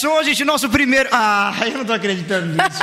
Começou, gente, nosso primeiro. Ah, eu não tô acreditando nisso.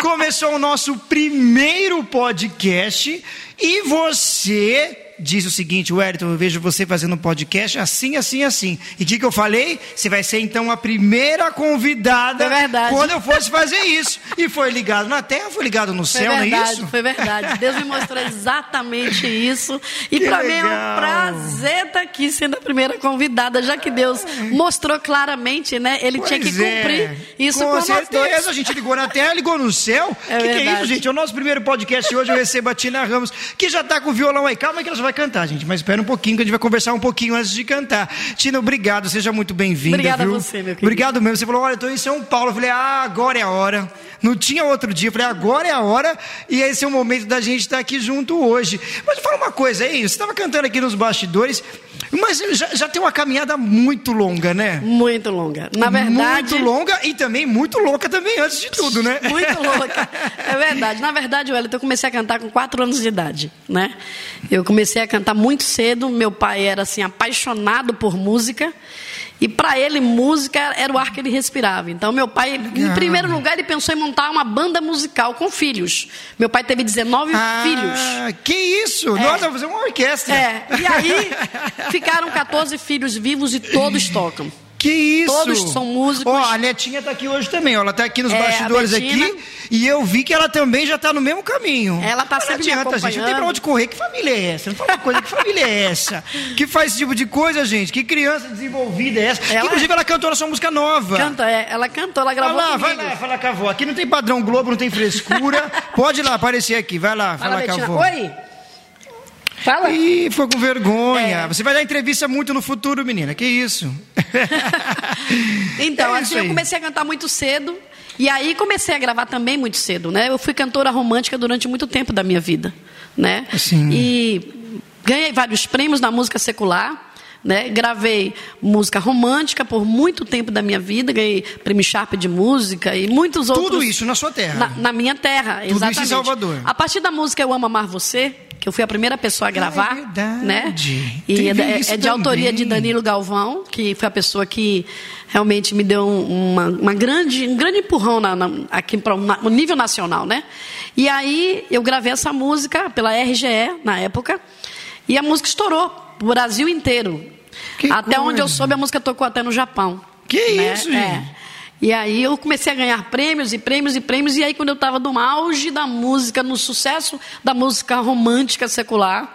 Começou o nosso primeiro podcast e você diz o seguinte, Wellington, eu vejo você fazendo um podcast assim, assim, assim. E o que, que eu falei? Você vai ser então a primeira convidada É verdade. quando eu fosse fazer isso. E foi ligado na terra, foi ligado no Foi céu, não é verdade, isso? foi verdade. Deus me mostrou exatamente isso. E para mim é um prazer estar aqui sendo a primeira convidada, já que Deus mostrou claramente, né? Ele tinha que Pois é. cumprir isso com com certeza. A gente ligou na terra, ligou no céu. O É que, que é verdade. isso, gente? É o nosso primeiro podcast hoje. Eu recebo a Tina Ramos, que já tá com o violão aí. Calma que ela já vai cantar, gente. Mas espera um pouquinho, que a gente vai conversar um pouquinho antes de cantar. Tina, obrigado. Seja muito bem-vinda. Obrigada a viu? você, meu querido. Obrigado mesmo. Você falou, olha, eu tô em São Paulo. Eu falei, ah, agora é a hora. Não tinha outro dia. Eu falei, agora é a hora. E esse é o momento da gente estar aqui junto hoje. Mas fala uma coisa aí. Você estava cantando aqui nos bastidores, mas já, já tem uma caminhada muito longa, né? Muito longa. Na verdade. Muito longa e também muito louca também, antes de tudo, né? Muito louca. É verdade. Na verdade, Wellington, eu comecei a cantar com 4 anos de idade, né? Eu comecei a cantar muito cedo. Meu pai era assim apaixonado por música. E para ele, música era o ar que ele respirava. Então, meu pai, em Legal. primeiro lugar, ele pensou em montar uma banda musical com filhos. Meu pai teve 19 filhos. Ah, que isso? Nossa, vai fazer uma orquestra. É, e aí ficaram 14 filhos vivos e todos tocam. Que isso? Todos são músicos. Ó, a Netinha tá aqui hoje também, ó. Ela tá aqui nos É, bastidores aqui. E eu vi que ela também já tá no mesmo caminho. Ela tá Não sempre me adianta, gente. Não tem pra onde correr. Que família é essa? Não fala uma coisa. Que família é essa? Que faz esse tipo de coisa, gente? Que criança desenvolvida é essa? Ela- inclusive, ela cantou a sua música nova. Canta, é, ela cantou, ela Vai gravou lá, vai comigo. lá, fala com a avó. Aqui não tem padrão Globo, não tem frescura. Pode ir lá aparecer aqui. Vai lá, Fala, fala com a avó. Oi. Fala. Ih, ficou com vergonha. É. Você vai dar entrevista muito no futuro, menina. Que isso? Então, É isso assim, eu comecei a cantar muito cedo. E aí comecei a gravar também muito cedo, né? Eu fui cantora romântica durante muito tempo da minha vida, né? Sim. E ganhei vários prêmios na música secular, né? Gravei música romântica por muito tempo da minha vida, ganhei prêmio Sharp de música e muitos outros. Tudo isso na sua terra. Na, na minha terra, isso em exatamente. Salvador. A partir da música Eu Amo Amar Você, que eu fui a primeira pessoa a gravar, é verdade. né? E é, é- é de autoria de. Danilo Galvão, que foi a pessoa que realmente me deu um- uma, uma grande, um grande empurrão na- na- aqui para o nível nacional, né? E aí eu gravei essa música pela RGE na época e a música estourou o Brasil inteiro. Que até onde eu coisa. soube a música tocou até no Japão. Que né? isso, É. E aí eu comecei a ganhar prêmios e prêmios e prêmios. E aí quando eu estava no auge da música, no sucesso da música romântica secular,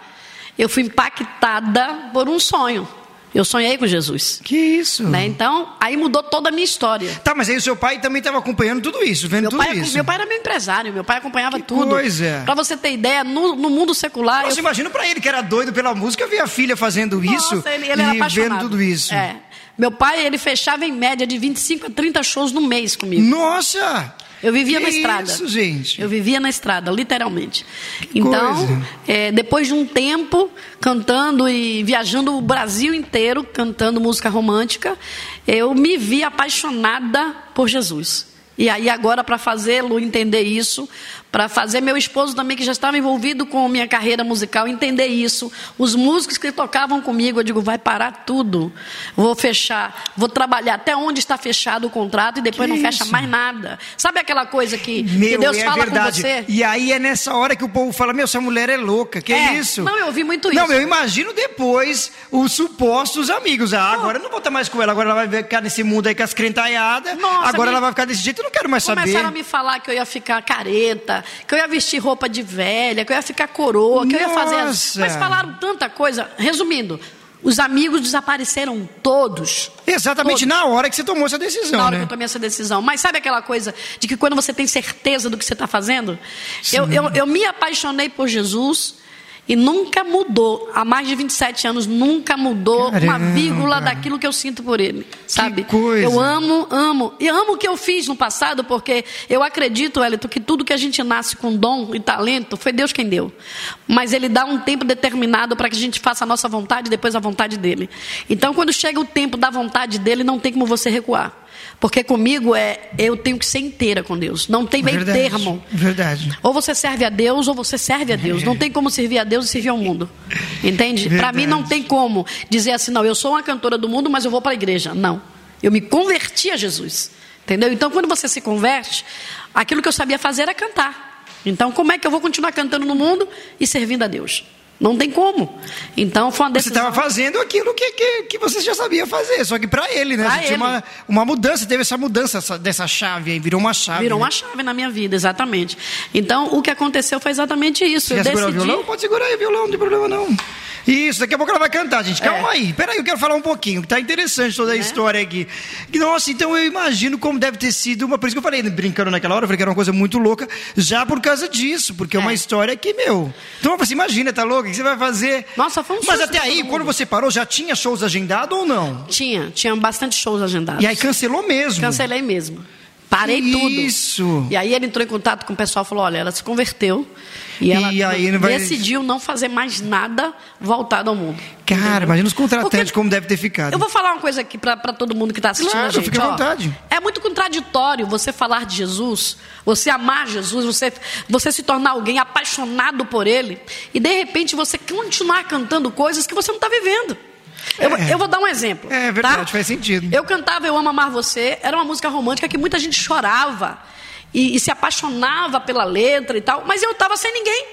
eu fui impactada por um sonho. Eu sonhei com Jesus. Que isso? Né? Então, aí mudou toda a minha história. Tá, mas aí o seu pai também estava acompanhando tudo isso, vendo Meu tudo pai, isso. meu pai era meu empresário, meu pai acompanhava Que tudo. coisa. Pra você ter ideia, no, no mundo secular. Nossa, eu imagina pra ele que era doido pela música, ver a filha fazendo isso Nossa, ele, ele e vendo tudo isso. É. Meu pai, ele fechava em média de 25 a 30 shows no mês comigo. Nossa! Eu vivia Que na estrada. isso, gente? Eu vivia na estrada, literalmente. Que então, é, depois de um tempo cantando e viajando o Brasil inteiro, cantando música romântica, eu me vi apaixonada por Jesus. E aí agora para fazê-lo entender isso, para fazer meu esposo também que já estava envolvido com minha carreira musical entender isso, os músicos que tocavam comigo, eu digo, vai parar tudo. Vou fechar, vou trabalhar até onde está fechado o contrato e depois Que não fecha isso? mais nada. Sabe aquela coisa que, que Meu, Deus é fala verdade. com você? E aí é nessa hora que o povo fala: Meu, essa mulher é louca, que É. isso? Não, eu ouvi muito Não, isso. eu imagino depois os supostos amigos. Ah, agora eu não vou estar mais com ela, agora ela vai ficar nesse mundo aí com as crentaiadas. Nossa, Agora me- ela vai ficar desse jeito, eu não quero mais saber. Começaram a me falar que eu ia ficar careta, que eu ia vestir roupa de velha, que eu ia ficar coroa, que eu ia fazer. as- Nossa. Mas falaram tanta coisa. Resumindo, os amigos desapareceram todos. Exatamente Todos. na hora que você tomou essa decisão, Na hora né? que eu tomei essa decisão. Mas sabe aquela coisa de que quando você tem certeza do que você está fazendo? Eu, eu, eu me apaixonei por Jesus e nunca mudou. Há mais de 27 anos, nunca mudou uma Caramba. vírgula daquilo que eu sinto por ele. Sabe? coisa. Eu amo, amo. E amo o que eu fiz no passado, porque eu acredito, Elito, que tudo que a gente nasce com dom e talento foi Deus quem deu. Mas Ele dá um tempo determinado para que a gente faça a nossa vontade e depois a vontade dele. Então, quando chega o tempo da vontade dele, não tem como você recuar. Porque comigo é, eu tenho que ser inteira com Deus. Não tem meio Verdade, termo. Verdade. Ou você serve a Deus ou você serve a Deus. Não tem como servir a Deus e servir ao mundo. Entende? Para mim não tem como dizer assim, não, eu sou uma cantora do mundo, mas eu vou para a igreja. Não. Eu me converti a Jesus. Entendeu? Então, quando você se converte, aquilo que eu sabia fazer era cantar. Então, como é que eu vou continuar cantando no mundo e servindo a Deus? Não tem como. Então foi uma decisão. Você estava fazendo aquilo que, que, que você já sabia fazer, só que para ele, né? Pra ele. Tinha uma, uma mudança, teve essa mudança essa, dessa chave aí, virou uma chave. Virou né? uma chave na minha vida, exatamente. Então o que aconteceu foi exatamente isso. Você eu quer decidi... segurar o violão? Pode segurar aí o violão, não tem problema não. Isso, daqui a pouco ela vai cantar, gente. Calma é. aí. Peraí, eu quero falar um pouquinho, que tá interessante toda a é. história aqui. Nossa, então eu imagino como deve ter sido uma. Por isso que eu falei, brincando naquela hora, eu falei que era uma coisa muito louca, já por causa disso, porque é, é uma história que, meu. Então você imagina, tá louca? O que você vai fazer? Nossa, foi um Mas até aí, quando você parou, já tinha shows agendados ou não? Tinha, tinha bastante shows agendados. E aí cancelou mesmo? Cancelei mesmo. Parei que tudo. Isso. E aí ele entrou em contato com o pessoal e falou: olha, ela se converteu e, e ela aí vai... decidiu não fazer mais nada voltado ao mundo. Cara, entendeu? imagina os contratantes como deve ter ficado. Eu vou falar uma coisa aqui para todo mundo que está assistindo claro, a gente. Fica à vontade. é muito contraditório você falar de Jesus, você amar Jesus, você, você se tornar alguém apaixonado por Ele e de repente você continuar cantando coisas que você não está vivendo. Eu, é. eu, vou dar um exemplo. É verdade, tá? faz sentido. Eu cantava Eu Amo Amar Você, era uma música romântica que muita gente chorava e, e se apaixonava pela letra e tal, mas eu estava sem ninguém.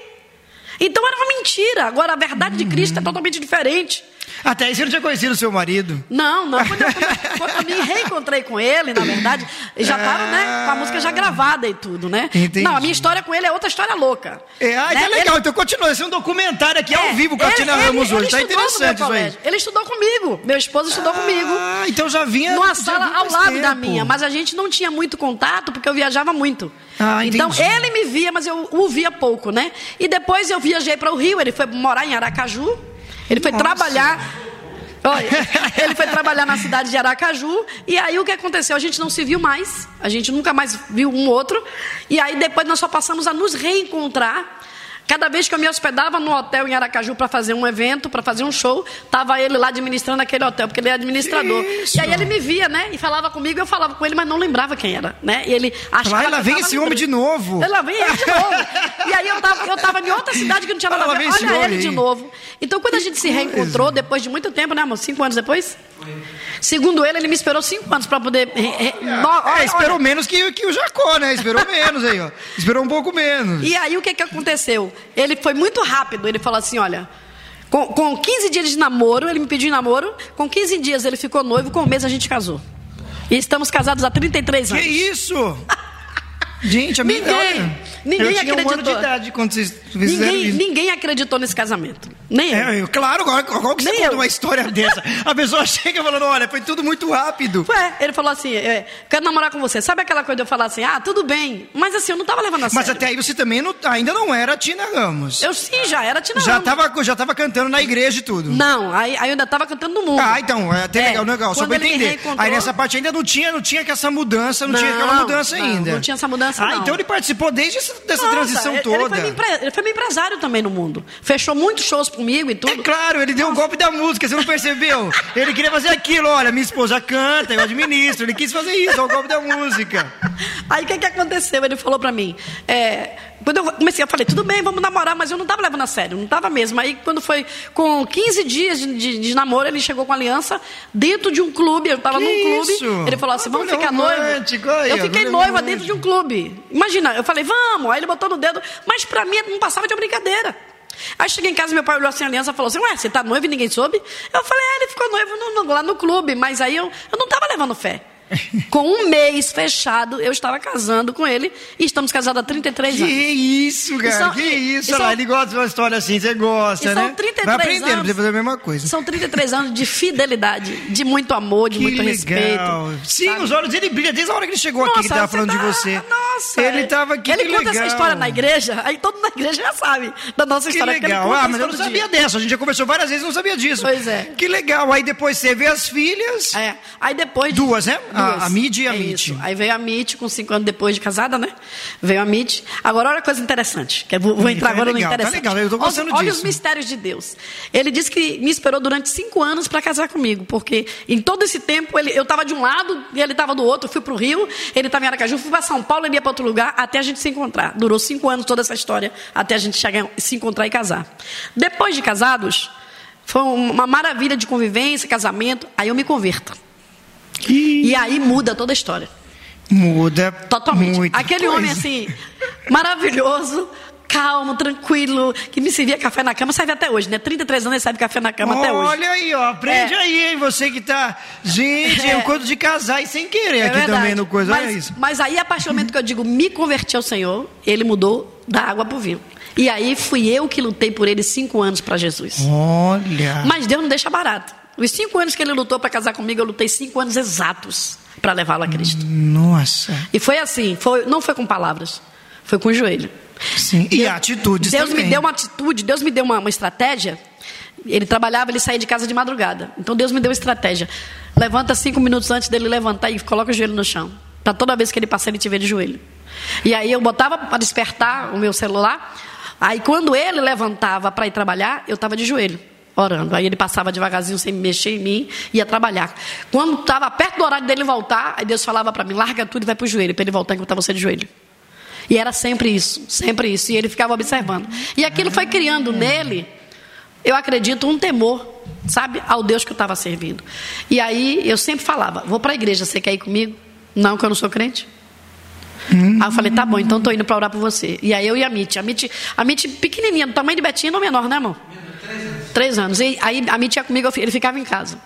Então era uma mentira. Agora a verdade de Cristo é totalmente diferente. Até aí você não tinha conhecido o seu marido? Não, não. Quando eu, quando eu me reencontrei com ele, na verdade, já estava né, com a música já gravada e tudo, né? Entendi. Não, a minha história com ele é outra história louca. É, ah, né? é legal. Ele... Então continua. Esse é um documentário aqui é, ao vivo com a Tina Ramos hoje. Tá interessante isso aí. Ele estudou comigo. Meu esposo estudou ah, comigo. Ah, então já vinha. Numa sala ao lado tempo. da minha. Mas a gente não tinha muito contato porque eu viajava muito. Ah, então ele me via, mas eu o via pouco, né? E depois eu viajei para o Rio. Ele foi morar em Aracaju. Ele foi Nossa. trabalhar Olha, ele foi trabalhar na cidade de Aracaju, e aí o que aconteceu? A gente não se viu mais, a gente nunca mais viu um outro, e aí depois nós só passamos a nos reencontrar Cada vez que eu me hospedava no hotel em Aracaju para fazer um evento, para fazer um show, estava ele lá administrando aquele hotel, porque ele é administrador. E aí ele me via, né? E falava comigo, eu falava com ele, mas não lembrava quem era, né? E ele achava. Lá, lá vem esse homem de novo. Lá vem ele de novo. e aí eu estava eu tava em outra cidade que não tinha nada a ver. Olha ele de novo. Então quando a gente se reencontrou, depois de muito tempo, né, amor? Cinco anos depois? Segundo ele, ele me esperou cinco anos para poder. É, esperou menos que, que o Jacó, né? Esperou menos aí, ó. Esperou um pouco menos. E aí o que, que aconteceu? Ele foi muito rápido. Ele falou assim: olha. Com, com 15 dias de namoro, ele me pediu namoro. Com 15 dias ele ficou noivo, com um mês a gente casou. E estamos casados há 33 anos. Que isso? Gente, a minha Ninguém. Ninguém eu acreditou. Um ano de idade quando vocês fizeram ninguém, isso. ninguém acreditou nesse casamento. Nem eu. É, eu claro, qual, qual que você conta uma história dessa? A pessoa chega falando, olha, foi tudo muito rápido. Foi, ele falou assim, é, quero namorar com você. Sabe aquela coisa de eu falar assim, ah, tudo bem. Mas assim, eu não estava levando a sério. Mas até aí você também não, ainda não era Tina Ramos. Eu sim, já era Tina já Ramos. Tava, já tava cantando na igreja e tudo. Não, aí, aí eu ainda estava cantando no mundo. Ah, então, é até é, legal, legal, só pra entender. Aí nessa parte ainda não tinha, não tinha essa mudança, não, não tinha aquela mudança não, ainda. Não tinha essa mudança, Ah, não. então ele participou desde essa, dessa Nossa, transição ele, toda. Ele foi, ele foi meu empresário também no mundo. Fechou muitos shows comigo e tudo. É claro, ele deu o um golpe da música, você não percebeu? Ele queria fazer aquilo, olha, minha esposa canta, eu administro, ele quis fazer isso, o golpe da música. Aí o que, que aconteceu? Ele falou pra mim, é, quando eu comecei, eu falei, tudo bem, vamos namorar, mas eu não estava levando a sério, não estava mesmo. Aí, quando foi com 15 dias de, de, de, namoro, ele chegou com a aliança dentro de um clube. Eu estava num clube. Isso? Ele falou assim: vamos ficar noivo. Eu fiquei noiva dentro de um clube. Imagina, eu falei, vamos. Aí ele botou no dedo, mas para mim não passava de brincadeira. Aí cheguei em casa, meu pai olhou assim a aliança e falou assim: Ué, você tá noivo e ninguém soube? Eu falei: É, ele ficou noivo no, no, lá no clube, mas aí eu, eu não estava levando fé. Com um mês fechado, eu estava casando com ele e estamos casados há 33 anos. Que isso, cara, são, que isso. São, ele gosta de uma história assim, você gosta, né? São 33 Vai aprendendo anos, pra fazer a mesma coisa. São 33 anos de fidelidade, de muito amor, de que muito legal. respeito. Sim, sabe? os olhos dele brilham desde a hora que ele chegou nossa, aqui, que ele estava falando tá, de você. Nossa, ele estava aqui, Ele conta legal. essa história na igreja, aí todo na igreja já sabe da nossa que história. Legal. ah, mas eu não sabia dia. dessa. A gente já conversou várias vezes e não sabia disso. Pois é. Que legal. Aí depois você vê as filhas. É. Aí depois. Duas, né? Duas. A, a Mid e a é Mitch. Aí veio a Mitch com cinco anos depois de casada, né? Veio a Mitch. Agora, olha a coisa interessante. Que vou, vou entrar agora legal, no interessante. Tá legal, eu tô gostando olha, olha disso. os mistérios de Deus. Ele disse que me esperou durante cinco anos para casar comigo, porque em todo esse tempo ele, eu estava de um lado e ele estava do outro. Eu fui para o Rio, ele estava em Aracaju, fui para São Paulo, ele ia para outro lugar, até a gente se encontrar. Durou cinco anos toda essa história, até a gente chegar, se encontrar e casar. Depois de casados, foi uma maravilha de convivência, casamento. Aí eu me converto. E aí muda toda a história. Muda Totalmente. Aquele coisa. homem assim, maravilhoso, calmo, tranquilo, que me servia café na cama, serve até hoje, né? 33 anos ele serve café na cama até hoje. Olha aí, ó, aprende É. aí, hein? Você que tá. Gente, é É. um conto de casar e sem querer aqui verdade. também no coisa. Olha mas, isso. mas aí, a partir do momento que eu digo me converti ao Senhor, ele mudou da água para o vinho. E aí fui eu que lutei por ele cinco anos para Jesus. Olha. Mas Deus não deixa barato. Os cinco anos que ele lutou para casar comigo, eu lutei cinco anos exatos para levá-lo a Cristo. Nossa. E foi assim, foi, não foi com palavras, foi com o joelho. Sim. E atitudes Deus também. me deu uma atitude, Deus me deu uma, uma estratégia. Ele trabalhava, ele saía de casa de madrugada. Então Deus me deu uma estratégia. Levanta cinco minutos antes dele levantar e coloca o joelho no chão. Para toda vez que ele passar, ele te ver de joelho. E aí eu botava para despertar o meu celular. Aí quando ele levantava para ir trabalhar, eu estava de joelho, orando. Aí ele passava devagarzinho, sem mexer em mim, ia trabalhar. Quando estava perto do horário dele voltar, aí Deus falava para mim: larga tudo e vai para o joelho, para ele voltar enquanto você de joelho. E era sempre isso, sempre isso. E ele ficava observando. E aquilo foi criando nele, eu acredito, um temor, sabe, ao Deus que eu estava servindo. E aí eu sempre falava: vou para a igreja, você quer ir comigo? Não, que eu não sou crente. Aí eu falei, tá bom, então tô indo para orar por você. E aí eu e a Mitty. A Mitty, a Mitty pequenininha, do tamanho de Betinha, não menor, né, irmão? Três anos. E aí a Mitty ia comigo, ele ficava em casa.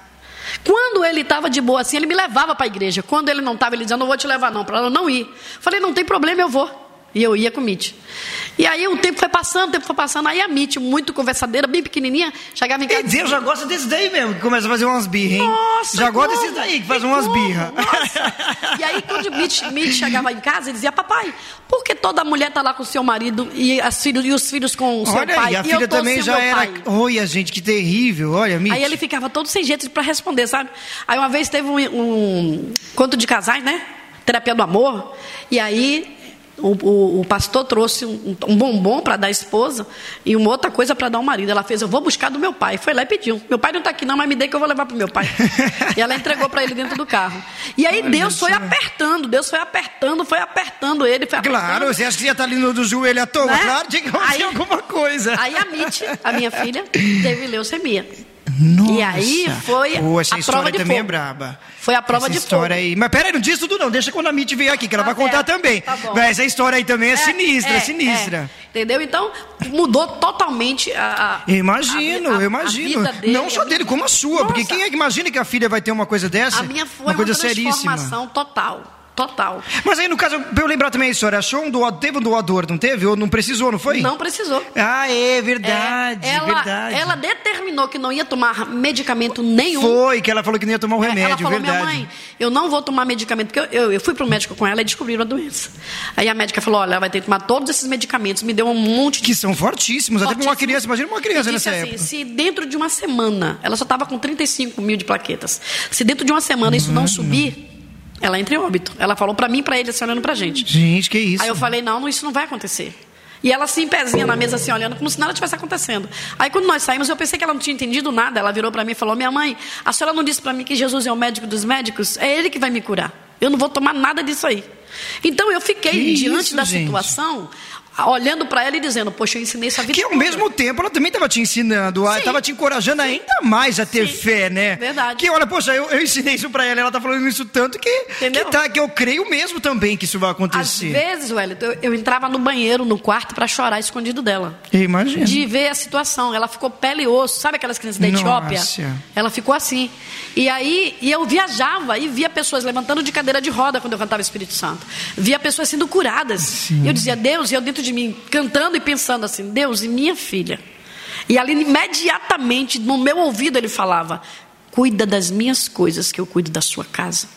Quando ele estava de boa assim, ele me levava para a igreja. Quando ele não estava, ele dizia, não vou te levar não, para eu não ir. Falei, não tem problema, eu vou. E eu ia com o Mitch. E aí o tempo foi passando, o tempo foi passando. Aí a Mitch, muito conversadeira, bem pequenininha, chegava em casa. E Deus já gosta desse daí mesmo, que começa a fazer umas birras, hein? Nossa, já gosta como? desses daí, que faz umas birras. Nossa. E aí, quando o Mitch, Mitch chegava em casa, ele dizia: Papai, por que toda mulher está lá com o seu marido e, as filhos, e os filhos com o seu Olha pai? aí, a e eu filha também já era. pai? Olha, gente, que terrível. Olha, Mitch. Aí ele ficava todo sem jeito para responder, sabe? Aí uma vez teve um, um conto de casais, né? Terapia do amor. E aí o, o- o pastor trouxe um, um bombom para dar à esposa e uma outra coisa para dar ao marido. Ela fez, eu vou buscar do meu pai. Foi lá e pediu. Meu pai não está aqui não, mas me dê que eu vou levar para o meu pai. e ela entregou para ele dentro do carro. E aí Olha Deus foi apertando, Deus foi apertando, foi apertando ele, foi apertando. Claro, você acha que ia estar ali no do joelho à toa? Né? Claro, tinha que alguma coisa. Aí a Mitty, a minha filha, teve leucemia. Nossa. E aí foi essa a história prova de também é fogo. braba. Foi a prova essa de história fogo. aí. Mas peraí, não diz tudo não. Deixa quando a Mitty vier aqui, que ela Tá vai contar também. tá. Mas essa história aí também é, sinistra, é, é, sinistra. é. Entendeu? Então, mudou totalmente a. a Eu imagino, a- a- eu imagino. dele, não só dele, como a sua. Porque Nossa, quem é que imagina que a filha vai ter uma coisa dessa? A minha foi uma uma, coisa seríssima. transformação total. Total. Mas aí, no caso, pra eu lembrar também a história, achou um doador, teve um doador, não teve? Ou não precisou, não foi? Não precisou. Ah, é É, verdade, ela, verdade. ela determinou que não ia tomar medicamento nenhum. Foi, que ela falou que não ia tomar o É, remédio, ela falou, verdade. minha mãe, eu não vou tomar medicamento, porque eu, eu, eu fui para o médico com ela e descobriram a doença. Aí a médica falou, olha, ela vai ter que tomar todos esses medicamentos, me deu um monte de Que são fortíssimos, até pra uma criança. Imagina uma criança nessa assim, época. se dentro de uma semana, ela só estava com 35 mil de plaquetas, se dentro de uma semana isso não subir, ela entra em óbito. Ela falou para mim para ele, assim, olhando para gente. Gente, que isso. Aí eu falei, não, não, isso não vai acontecer. E ela assim, pezinha na mesa, assim, olhando, como se nada tivesse acontecendo. Aí quando nós saímos, eu pensei que ela não tinha entendido nada. Ela virou para mim e falou, minha mãe, a senhora não disse para mim que Jesus é o médico dos médicos? É ele que vai me curar. Eu não vou tomar nada disso aí. Então eu fiquei Que diante isso, da gente? situação, olhando para ela e dizendo, poxa, eu ensinei essa vida Que ao toda. mesmo tempo ela também estava te ensinando, Sim. estava te encorajando ainda mais a ter Sim. fé, né? Verdade. Que olha, poxa, eu, eu ensinei isso pra ela, ela tá falando isso tanto que, Entendeu? que, tá, que eu creio mesmo também que isso vai Às acontecer. vezes, Wellington, eu, eu entrava no banheiro, no quarto, para chorar escondido dela. Imagina. De ver a situação. Ela ficou pele e osso. Sabe aquelas crianças da Etiópia? Nossa. Ela ficou assim. E aí, e eu viajava e via pessoas levantando de cadeira de roda quando eu cantava Espírito Santo. Via pessoas sendo curadas. E eu dizia, Deus, e eu dentro de mim, cantando e pensando assim, Deus, e minha filha? E ali, imediatamente, no meu ouvido, ele falava: Cuida das minhas coisas, que eu cuido da sua casa.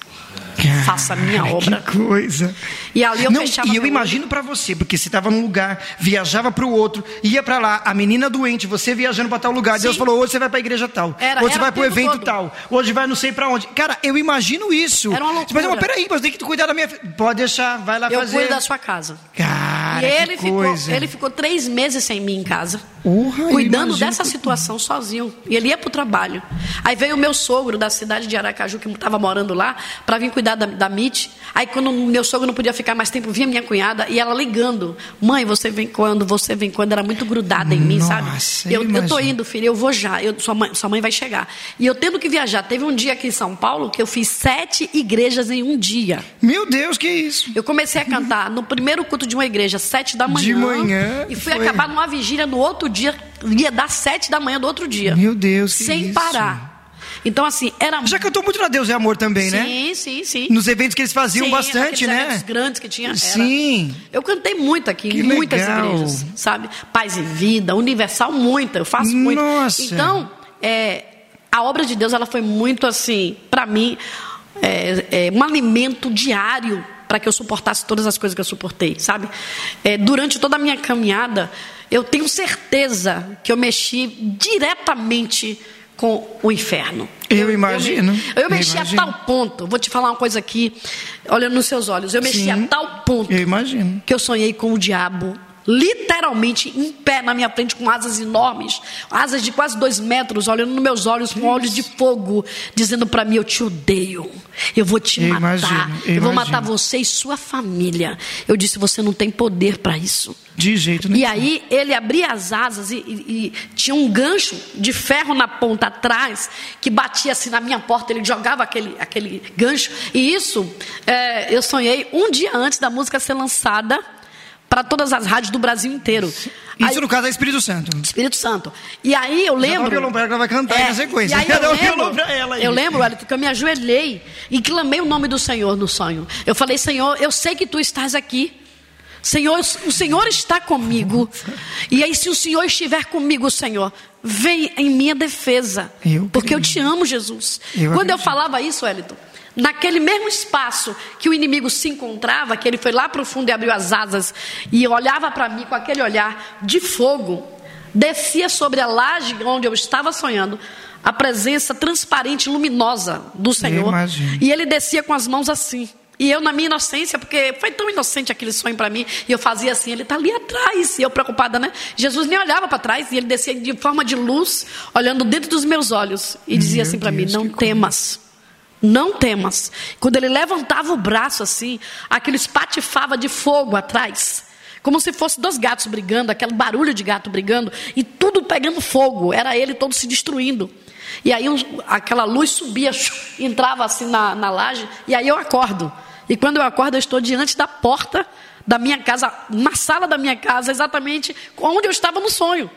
Faça a minha obra. Que coisa. E ali eu Não, fechava E eu imagino pra você, porque você estava num lugar, viajava pro outro, ia pra lá, a menina doente, você viajando pra tal lugar. Sim. Deus falou: hoje você vai pra igreja tal. Era- hoje você vai o pro tempo evento todo. tal. Hoje vai não sei pra onde. Cara, eu imagino isso. Era uma Você Mas, loucura. peraí, mas tem que cuidar da minha filha. Pode deixar, vai lá Eu fazer. cuido da sua casa. Cara, e ele ficou, coisa. ele ficou três meses sem mim em casa. Porra, eu cuidando dessa que- situação sozinho. E ele ia para o trabalho. Aí veio o meu sogro da cidade de Aracaju, que estava morando lá, para vir cuidar cuidar da, da MIT. Aí quando meu sogro não podia ficar mais tempo, vinha minha cunhada e ela ligando. Mãe, você vem quando? Você vem quando? Era muito grudada em mim, Nossa, sabe? Eu, eu tô indo, filho, eu vou já. Eu, sua, mãe, sua mãe vai chegar. E eu tendo que viajar. Teve um dia aqui em São Paulo que eu fiz sete igrejas em um dia. Meu Deus, que isso? Eu comecei a cantar no primeiro culto de uma igreja, sete da manhã. De manhã, E fui foi. acabar numa vigília no outro dia, ia dar sete da manhã do outro dia. Meu Deus, que Sem isso? parar. Então, assim, era. Já cantou muito na Deus é Amor também, né? Sim, sim, sim. Nos eventos que eles faziam Sim, bastante, né? eventos grandes que tinha. era. Sim. Eu cantei muito aqui, Que em muitas legal. igrejas, sabe? Paz e Vida, Universal, muita. Eu faço muito. Nossa. Então, é, a obra de Deus, ela foi muito assim, para mim, é, é, um alimento diário para que eu suportasse todas as coisas que eu suportei, sabe? É, durante toda a minha caminhada, eu tenho certeza que eu mexi diretamente com o inferno. Eu imagino. Eu, mexi Eu imagino. a tal ponto, vou te falar uma coisa aqui, olhando nos seus olhos, eu mexi Sim. a tal ponto Eu imagino. que eu sonhei com o diabo literalmente em pé na minha frente com asas enormes, asas de quase dois metros, olhando nos meus olhos com olhos de fogo, dizendo para mim: Eu te odeio, eu vou te matar, imagino, eu eu vou matar você e sua família. Eu disse: Você não tem poder para isso. De jeito nenhum. E aí ele abria as asas e, e- e tinha um gancho de ferro na ponta atrás que batia assim na minha porta. Ele jogava aquele, aquele gancho. E isso é, eu sonhei um dia antes da música ser lançada para todas as rádios do Brasil inteiro. Isso Aí- no caso é Espírito Santo. Espírito Santo. E aí eu Já lembro. violão pra ela vai cantar aí na sequência. E aí Já eu lembro, ela aí. eu lembro, Wellington, que eu me ajoelhei e clamei o nome do Senhor no sonho. Eu falei, Senhor, eu sei que tu estás aqui. Senhor, o Senhor está comigo. E aí, se o Senhor estiver comigo, Senhor, vem em minha defesa. Eu porque eu te amo, Jesus. Eu Quando eu acredito. falava isso, Wellington, naquele mesmo espaço que o inimigo se encontrava, que ele foi lá para o fundo e abriu as asas e olhava para mim com aquele olhar de fogo, descia sobre a laje onde eu estava sonhando a presença transparente, luminosa do Senhor. E ele descia com as mãos assim. E eu, na minha inocência, porque foi tão inocente aquele sonho para mim, e eu fazia assim: ele está ali atrás. E eu preocupada, né? Jesus nem olhava para trás, e ele descia de forma de luz, olhando dentro dos meus olhos, e dizia Meu assim para mim: Não temas. Não temas. Quando ele levantava o braço assim, aquilo espatifava de fogo atrás. Como se fosse dois gatos brigando, aquele barulho de gato brigando, e tudo pegando fogo. Era ele todo se destruindo. E aí aquela luz subia, entrava assim na, na laje, e aí eu acordo. E quando eu acordo, eu estou diante da porta da minha casa, na sala da minha casa, exatamente onde eu estava no sonho.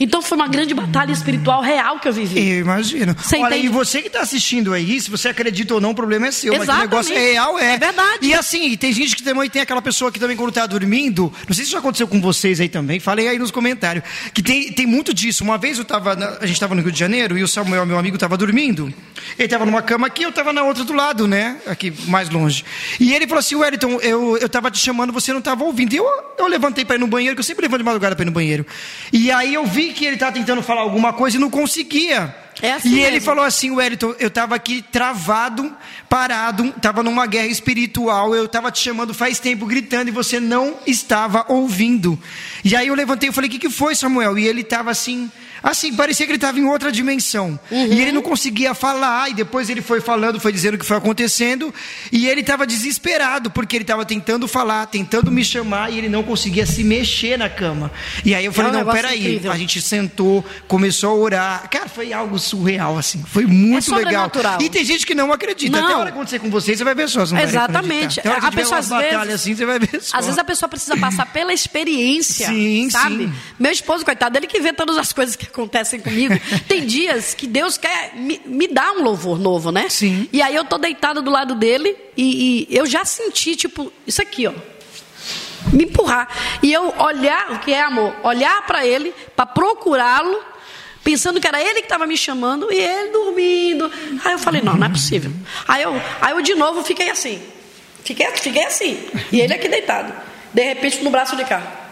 Então foi uma grande batalha espiritual real que eu vivi. Eu imagino. Você Olha, entende? e você que está assistindo aí, se você acredita ou não, o problema é seu. Mas que o Exatamente. negócio é real, é. É verdade. E assim, tem gente que também tem aquela pessoa que também quando está dormindo, não sei se isso aconteceu com vocês aí também, falei aí nos comentários, que tem, tem muito disso. Uma vez eu tava, na- a gente estava no Rio de Janeiro e o Samuel, meu amigo, estava dormindo. Ele estava numa cama aqui, eu estava na outra do lado, né? Aqui, mais longe. E ele falou assim, Wellington, eu, eu tava te chamando, você não estava ouvindo. E eu, eu levantei para ir no banheiro, que eu sempre levanto de madrugada para ir no banheiro. E aí eu vi que ele estava tentando falar alguma coisa e não conseguia. É assim e ele mesmo. falou assim, Wellington, eu estava aqui travado, parado, estava numa guerra espiritual, eu estava te chamando faz tempo, gritando, e você não estava ouvindo. E aí eu levantei e falei, o que, que foi, Samuel? E ele estava assim, assim, parecia que ele estava em outra dimensão. Uhum. E ele não conseguia falar, e depois ele foi falando, foi dizendo o que foi acontecendo, e ele estava desesperado, porque ele estava tentando falar, tentando me chamar, e ele não conseguia se mexer na cama. E aí eu falei, um não, peraí, incrível. a gente sentou, começou a orar. Cara, foi algo surreal, assim. Foi muito É legal. E tem gente que não acredita. Não. Até a hora acontecer com você, você vai ver só. Não vai Exatamente. Até a pessoa, às vezes- assim, você vai ver só. Às vezes a pessoa precisa passar pela experiência, Sim, sabe? sim. Meu esposo, coitado, ele que vê todas as coisas que acontecem comigo. Tem dias que Deus quer me, me dar um louvor novo, né? Sim. E aí eu tô deitada do lado dele e, e eu já senti, tipo, isso aqui, ó. Me empurrar. E eu olhar, o que é amor? Olhar para ele, para procurá-lo, pensando que era ele que estava me chamando e ele dormindo. Aí eu falei, não, não é possível. Aí eu, aí eu de novo fiquei assim. Fiquei, fiquei assim. E ele aqui deitado. De repente, no braço de cá.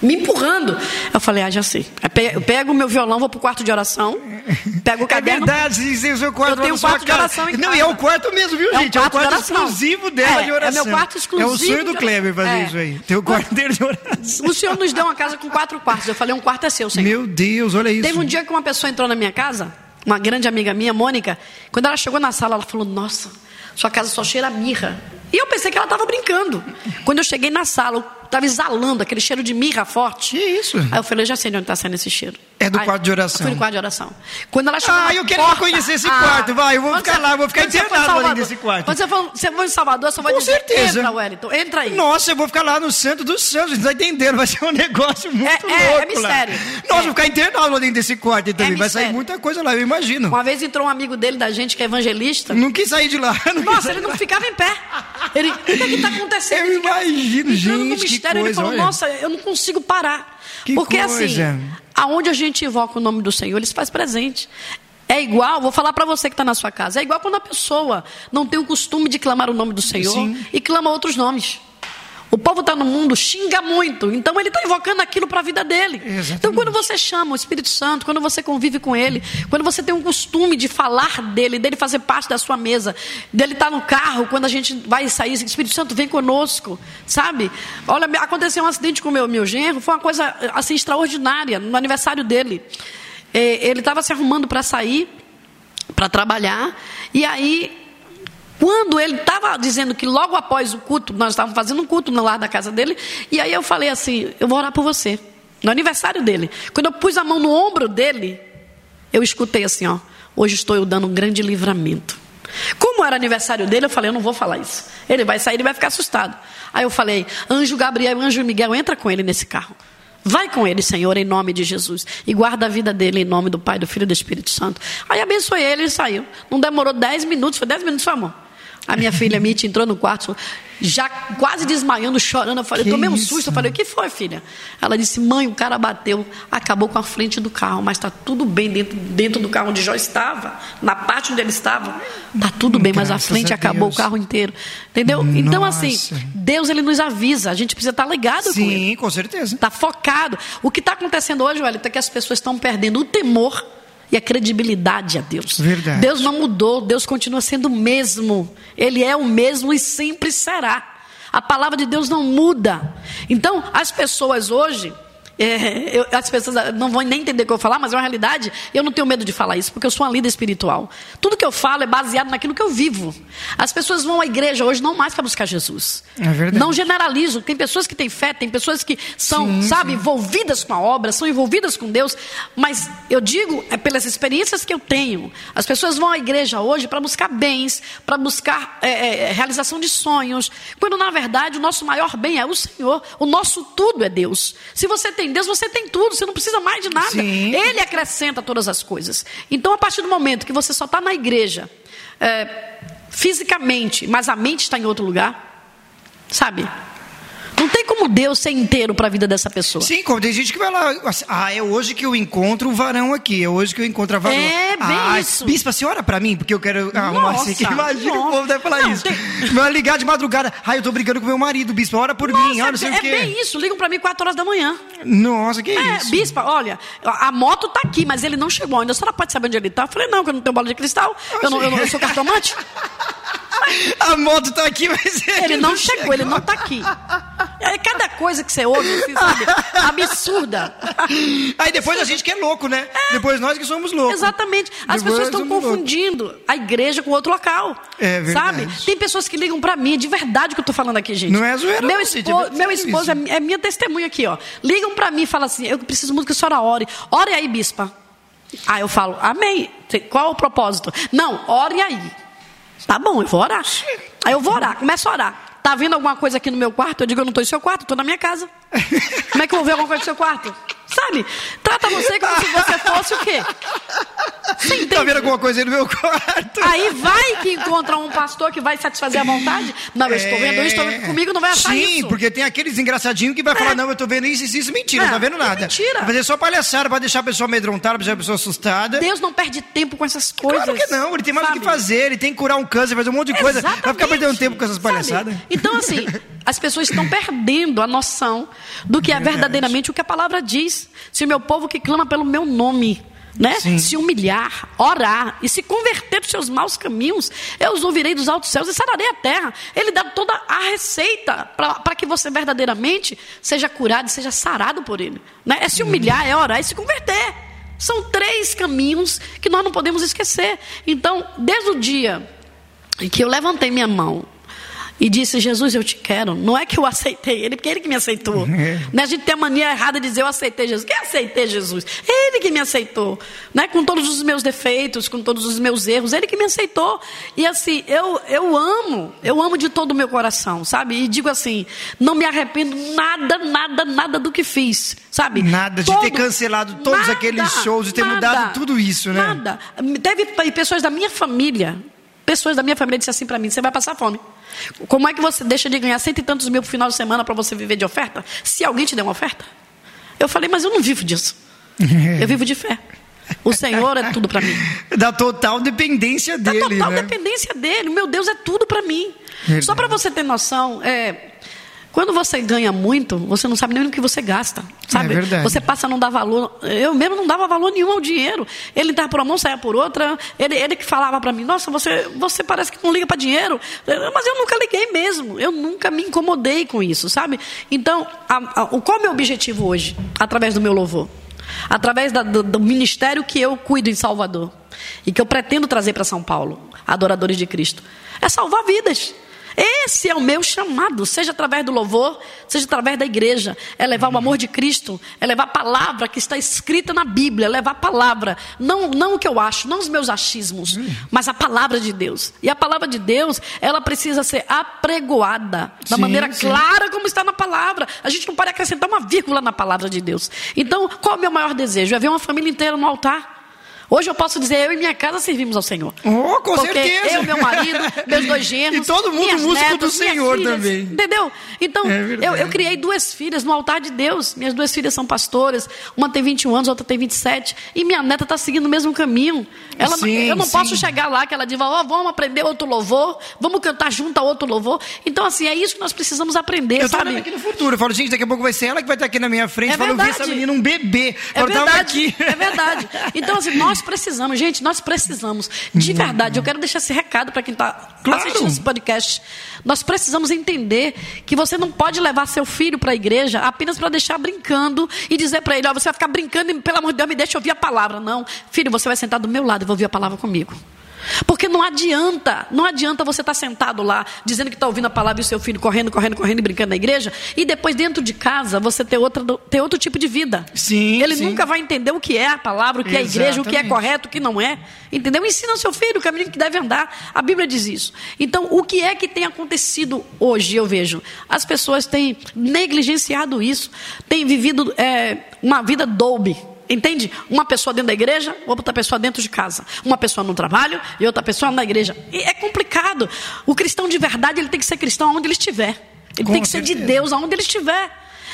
Me empurrando. Eu falei, ah, já sei. Eu pego o meu violão, vou pro quarto de oração, pego o É caderno. verdade, você tem o seu quarto Eu tenho sua quarto de oração em Não, e é o quarto mesmo, viu, É um gente? É o quarto de exclusivo dela É, de é oração. meu quarto É o exclusivo sonho do Kleber fazer É. isso aí. Tem o quarto dele de oração. O senhor nos deu uma casa com quatro quartos. Eu falei, um quarto é seu, senhor. Meu Deus, olha isso. Teve um dia que uma pessoa entrou na minha casa, uma grande amiga minha, Mônica. Quando ela chegou na sala, ela falou: Nossa, Sua casa só cheira a mirra. E eu pensei que ela estava brincando. Quando eu cheguei na sala, estava exalando aquele cheiro de mirra forte. Que isso? Aí eu falei, já sei de onde está saindo esse cheiro. É do Aí, quarto de oração. Eu fui no quarto de oração. Quando ela chegou Ah, eu quero porta- conhecer esse Ah, quarto, vai, eu vou ficar lá, eu vou ficar você internado Salvador- nesse quarto. Quando você for, você for em Salvador, você vai Com dizer, certeza. entra, Wellington, entra aí. Nossa, eu vou ficar lá no Santo dos Santos, não tá entendendo? Vai ser um negócio muito É- é- é louco mistério. lá. Nossa, É. eu vou ficar internado lá dentro desse quarto também. vai sair muita coisa lá, eu imagino. Uma vez entrou um amigo dele, da gente, que é evangelista. Não quis sair de lá. Não Nossa, ele não ficava em pé. Ele, o que está acontecendo? Eu Ele ficava imagino, gente, que mistério, ele coisa, falou, olha. nossa, eu não consigo parar. Que Porque coisa. assim, aonde a gente invoca o nome do Senhor, ele se faz presente. É igual, vou falar para você que está na sua casa, é igual quando a pessoa não tem o costume de clamar o nome do Senhor Sim. e clama outros nomes. O povo está no mundo, xinga muito, então ele está invocando aquilo para a vida dele. Exatamente. Então, quando você chama o Espírito Santo, quando você convive com ele, quando você tem um costume de falar dele, dele fazer parte da sua mesa, dele estar no carro, quando a gente vai sair, Espírito Santo, vem conosco, sabe? Olha, aconteceu um acidente com o meu, meu genro, foi uma coisa assim extraordinária, no aniversário dele. É, ele estava se arrumando para sair, para trabalhar, e aí quando ele estava dizendo que logo após o culto, nós estávamos fazendo um culto no lar da casa dele, e aí eu falei assim: eu vou orar por você, no aniversário dele. Quando eu pus a mão no ombro dele, eu escutei assim: ó, hoje estou eu dando um grande livramento. Como era aniversário dele, eu falei: eu não vou falar isso. Ele vai sair, ele vai ficar assustado. Aí eu falei: anjo Gabriel, anjo Miguel, entra com ele nesse carro. Vai com ele, Senhor, em nome de Jesus. E guarda a vida dele em nome do Pai, do Filho e do Espírito Santo. Aí abençoei ele e saiu. Não demorou 10 minutos, foi 10 minutos, foi amor. A minha filha Mitty entrou no quarto, já quase desmaiando, chorando. Eu falei, Que tomei um isso? susto. Eu falei, o que foi, filha? Ela disse, mãe, o cara bateu, acabou com a frente do carro, mas está tudo bem dentro, dentro do carro onde Jó estava, na parte onde ele estava. Está tudo bem, mas a Graças frente a acabou o carro inteiro. Entendeu? Então, Nossa. assim, Deus ele nos avisa, a gente precisa estar ligado com ele. Sim, com certeza. Está focado. O que está acontecendo hoje, Wellington, é que as pessoas estão perdendo o temor e a credibilidade a Deus. Verdade. Deus não mudou, Deus continua sendo o mesmo. Ele é o mesmo e sempre será. A palavra de Deus não muda. Então, as pessoas hoje. É, eu- as pessoas não vão nem entender o que eu vou falar, mas é uma realidade. Eu não tenho medo de falar isso, porque eu sou uma líder espiritual. Tudo que eu falo é baseado naquilo que eu vivo. As pessoas vão à igreja hoje não mais para buscar Jesus. É verdade. Não generalizo. Tem pessoas que têm fé, tem pessoas que são, Sim, sabe, sim. envolvidas com a obra, são envolvidas com Deus. Mas eu digo, é pelas experiências que eu tenho. As pessoas vão à igreja hoje para buscar bens, para buscar é, é, realização de sonhos. Quando na verdade o nosso maior bem é o Senhor. O nosso tudo é Deus. Se você tem Deus, você tem tudo. Você não precisa mais de nada. Sim. Ele acrescenta todas as coisas. Então, a partir do momento que você só está na igreja, é, fisicamente, mas a mente está em outro lugar, sabe? Não tem como Deus ser inteiro para a vida dessa pessoa. Sim, como tem gente que vai lá. assim, Ah, é hoje que eu encontro o varão aqui. É hoje que eu encontro a varão. É, bem ah, isso. Bispa, a senhora pra mim, porque eu quero arrumar Nossa, assim. Imagina o povo deve falar Não, isso. tem- Vai ligar de madrugada. Ah, eu tô brigando com meu marido, bispa. Ora por Nossa, mim, ah, não sei é o quê. bem isso. Ligam para mim 4 horas da manhã. Nossa, que É, isso? bispa, olha, a a moto tá aqui, mas ele não chegou ainda. A senhora pode saber onde ele tá? Eu falei, não, que eu não tenho bola de cristal. Eu, não, eu, não- eu sou cartomante. A moto tá aqui, mas ele, Ele não chegou, ele não tá aqui. É cada coisa que você ouve, assim, sabe? Absurda. Aí depois a gente que é louco, né? Depois nós que somos loucos. Exatamente. As Depois pessoas estão somos loucos. confundindo a igreja com outro local. É verdade. Sabe? Tem pessoas que ligam pra mim, é de verdade que eu tô falando aqui, gente. Não é zoeira Meu, não, espo- é meu esposo é, é minha testemunha aqui, ó. Ligam pra mim e falam assim: eu preciso muito que a senhora ore. Ore aí, bispa. Aí eu falo, amém. Qual é o propósito? Não, ore aí. Tá bom, eu vou orar. Aí eu vou orar, começo a orar. Tá vendo alguma coisa aqui no meu quarto? Eu digo, eu não estou em seu quarto, estou na minha casa. Como é que eu vou ver alguma coisa no seu quarto? Sabe? Trata você como se você fosse o quê? Tá vendo alguma coisa aí no meu quarto? Aí vai que encontra um pastor que vai satisfazer a vontade. Não, eu estou vendo isso, estou- comigo não vai achar É. Sim, isso. porque tem aqueles engraçadinhos que vai falar, É. não, eu tô vendo isso, isso, isso, mentira, É, não tá vendo é nada. mentira. Vai fazer só palhaçada pra deixar a pessoa amedrontada, pra deixar a pessoa assustada. Deus não perde tempo com essas coisas. Claro que não, ele tem mais o sabe? que fazer, ele tem que curar um câncer, fazer um monte de coisa. Vai ficar Exatamente. perdendo tempo com essas Sabe? palhaçadas. Então, assim, as pessoas estão perdendo a noção do que é Verdade. verdadeiramente o que a palavra diz. Se o meu povo que clama pelo meu nome. Né? Sim. Se humilhar, orar e se converter dos seus maus caminhos, eu os ouvirei dos altos céus e sararei a terra. Ele dá toda a receita para que você verdadeiramente seja curado e seja sarado por ele. Né? É se humilhar, é orar e se converter. São três caminhos que nós não podemos esquecer. Então, desde o dia e que eu levantei minha mão e disse: Jesus, eu te quero. Não é que eu aceitei ele, porque ele que me aceitou. É. Né? A gente tem a mania errada de dizer: Eu aceitei Jesus. Quem aceitei Jesus? Ele que me aceitou. Né? Com todos os meus defeitos, com todos os meus erros, ele que me aceitou. E assim, eu, eu amo, eu amo de todo o meu coração, sabe? E digo assim: Não me arrependo nada, nada, nada do que fiz, sabe? Nada de todo, ter cancelado todos nada, aqueles shows, de ter nada, mudado tudo isso, né? Nada. Teve pessoas da minha família, pessoas da minha família disseram assim para mim: Você vai passar fome. Como é que você deixa de ganhar cento e tantos mil por final de semana para você viver de oferta? Se alguém te der uma oferta? Eu falei, mas eu não vivo disso. Eu vivo de fé. O Senhor é tudo para mim. Da total dependência dele. Da total né? dependência dele. Meu Deus é tudo para mim. Verdade. Só para você ter noção, é, quando você ganha muito, você não sabe nem o que você gasta. Sabe? É verdade. Você passa a não dar valor. Eu mesmo não dava valor nenhum ao dinheiro. Ele estava por uma mão, saia por outra. Ele, ele que falava para mim: Nossa, você, você parece que não liga para dinheiro. Mas eu nunca liguei mesmo. Eu nunca me incomodei com isso, sabe? Então, a, a, qual é o meu objetivo hoje, através do meu louvor? Através da, do, do ministério que eu cuido em Salvador e que eu pretendo trazer para São Paulo, adoradores de Cristo, é salvar vidas. Esse é o meu chamado, seja através do louvor, seja através da igreja. É levar o amor de Cristo, é levar a palavra que está escrita na Bíblia, é levar a palavra, não, não o que eu acho, não os meus achismos, mas a palavra de Deus. E a palavra de Deus, ela precisa ser apregoada da sim, maneira sim. clara como está na palavra. A gente não pode acrescentar uma vírgula na palavra de Deus. Então, qual é o meu maior desejo? É ver uma família inteira no altar. Hoje eu posso dizer, eu e minha casa servimos ao Senhor. Oh, com Porque certeza. eu, meu marido, meus dois genros. E todo mundo músico do Senhor filhas, também. Entendeu? Então, é eu, eu, criei duas filhas no altar de Deus. Minhas duas filhas são pastoras. Uma tem 21 anos, outra tem 27. E minha neta está seguindo o mesmo caminho. Ela, sim, eu não sim. posso chegar lá que ela diga, ó, oh, vamos aprender outro louvor, vamos cantar junto a outro louvor. Então, assim, é isso que nós precisamos aprender, eu sabe? Aqui no futuro. Eu falo, gente, daqui a pouco vai ser ela que vai estar aqui na minha frente. É eu falo, eu vi essa menina um bebê. É verdade. Aqui. É verdade. Então, assim, nós precisamos, gente, nós precisamos, de verdade, eu quero deixar esse recado para quem está claro. assistindo esse podcast. Nós precisamos entender que você não pode levar seu filho para a igreja apenas para deixar brincando e dizer para ele: ó, você vai ficar brincando e, pelo amor de Deus, me deixa ouvir a palavra. Não, filho, você vai sentar do meu lado e vai ouvir a palavra comigo. Porque não adianta, não adianta você estar tá sentado lá, dizendo que está ouvindo a palavra e o seu filho correndo, correndo, correndo e brincando na igreja, e depois dentro de casa você ter, outra, ter outro tipo de vida. Sim. Ele sim. nunca vai entender o que é a palavra, o que Exatamente. é a igreja, o que é correto, o que não é. Entendeu? Ensina seu filho o caminho que deve andar. A Bíblia diz isso. Então, o que é que tem acontecido hoje, eu vejo? As pessoas têm negligenciado isso, têm vivido é, uma vida doube Entende? Uma pessoa dentro da igreja, outra pessoa dentro de casa. Uma pessoa no trabalho e outra pessoa na igreja. E é complicado. O cristão de verdade, ele tem que ser cristão onde ele estiver. Ele Com tem que certeza. ser de Deus aonde ele estiver.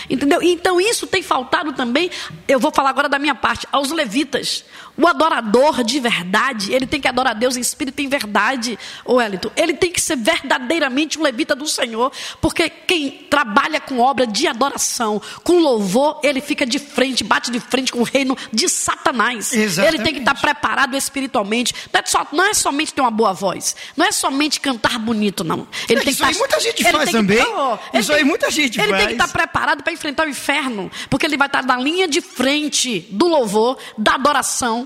Entendeu? Então isso tem faltado também, eu vou falar agora da minha parte, aos levitas. O adorador de verdade, ele tem que adorar a Deus em espírito e em verdade, o Elito. Ele tem que ser verdadeiramente um levita do Senhor, porque quem trabalha com obra de adoração, com louvor, ele fica de frente, bate de frente com o reino de Satanás. Exatamente. Ele tem que estar preparado espiritualmente. Não é, só, não é somente ter uma boa voz, não é somente cantar bonito, não. Ele é, tem isso que aí muita gente faz também. Que, oh, isso tem, aí muita gente ele faz. Ele tem que estar preparado para enfrentar o inferno, porque ele vai estar na linha de frente do louvor, da adoração,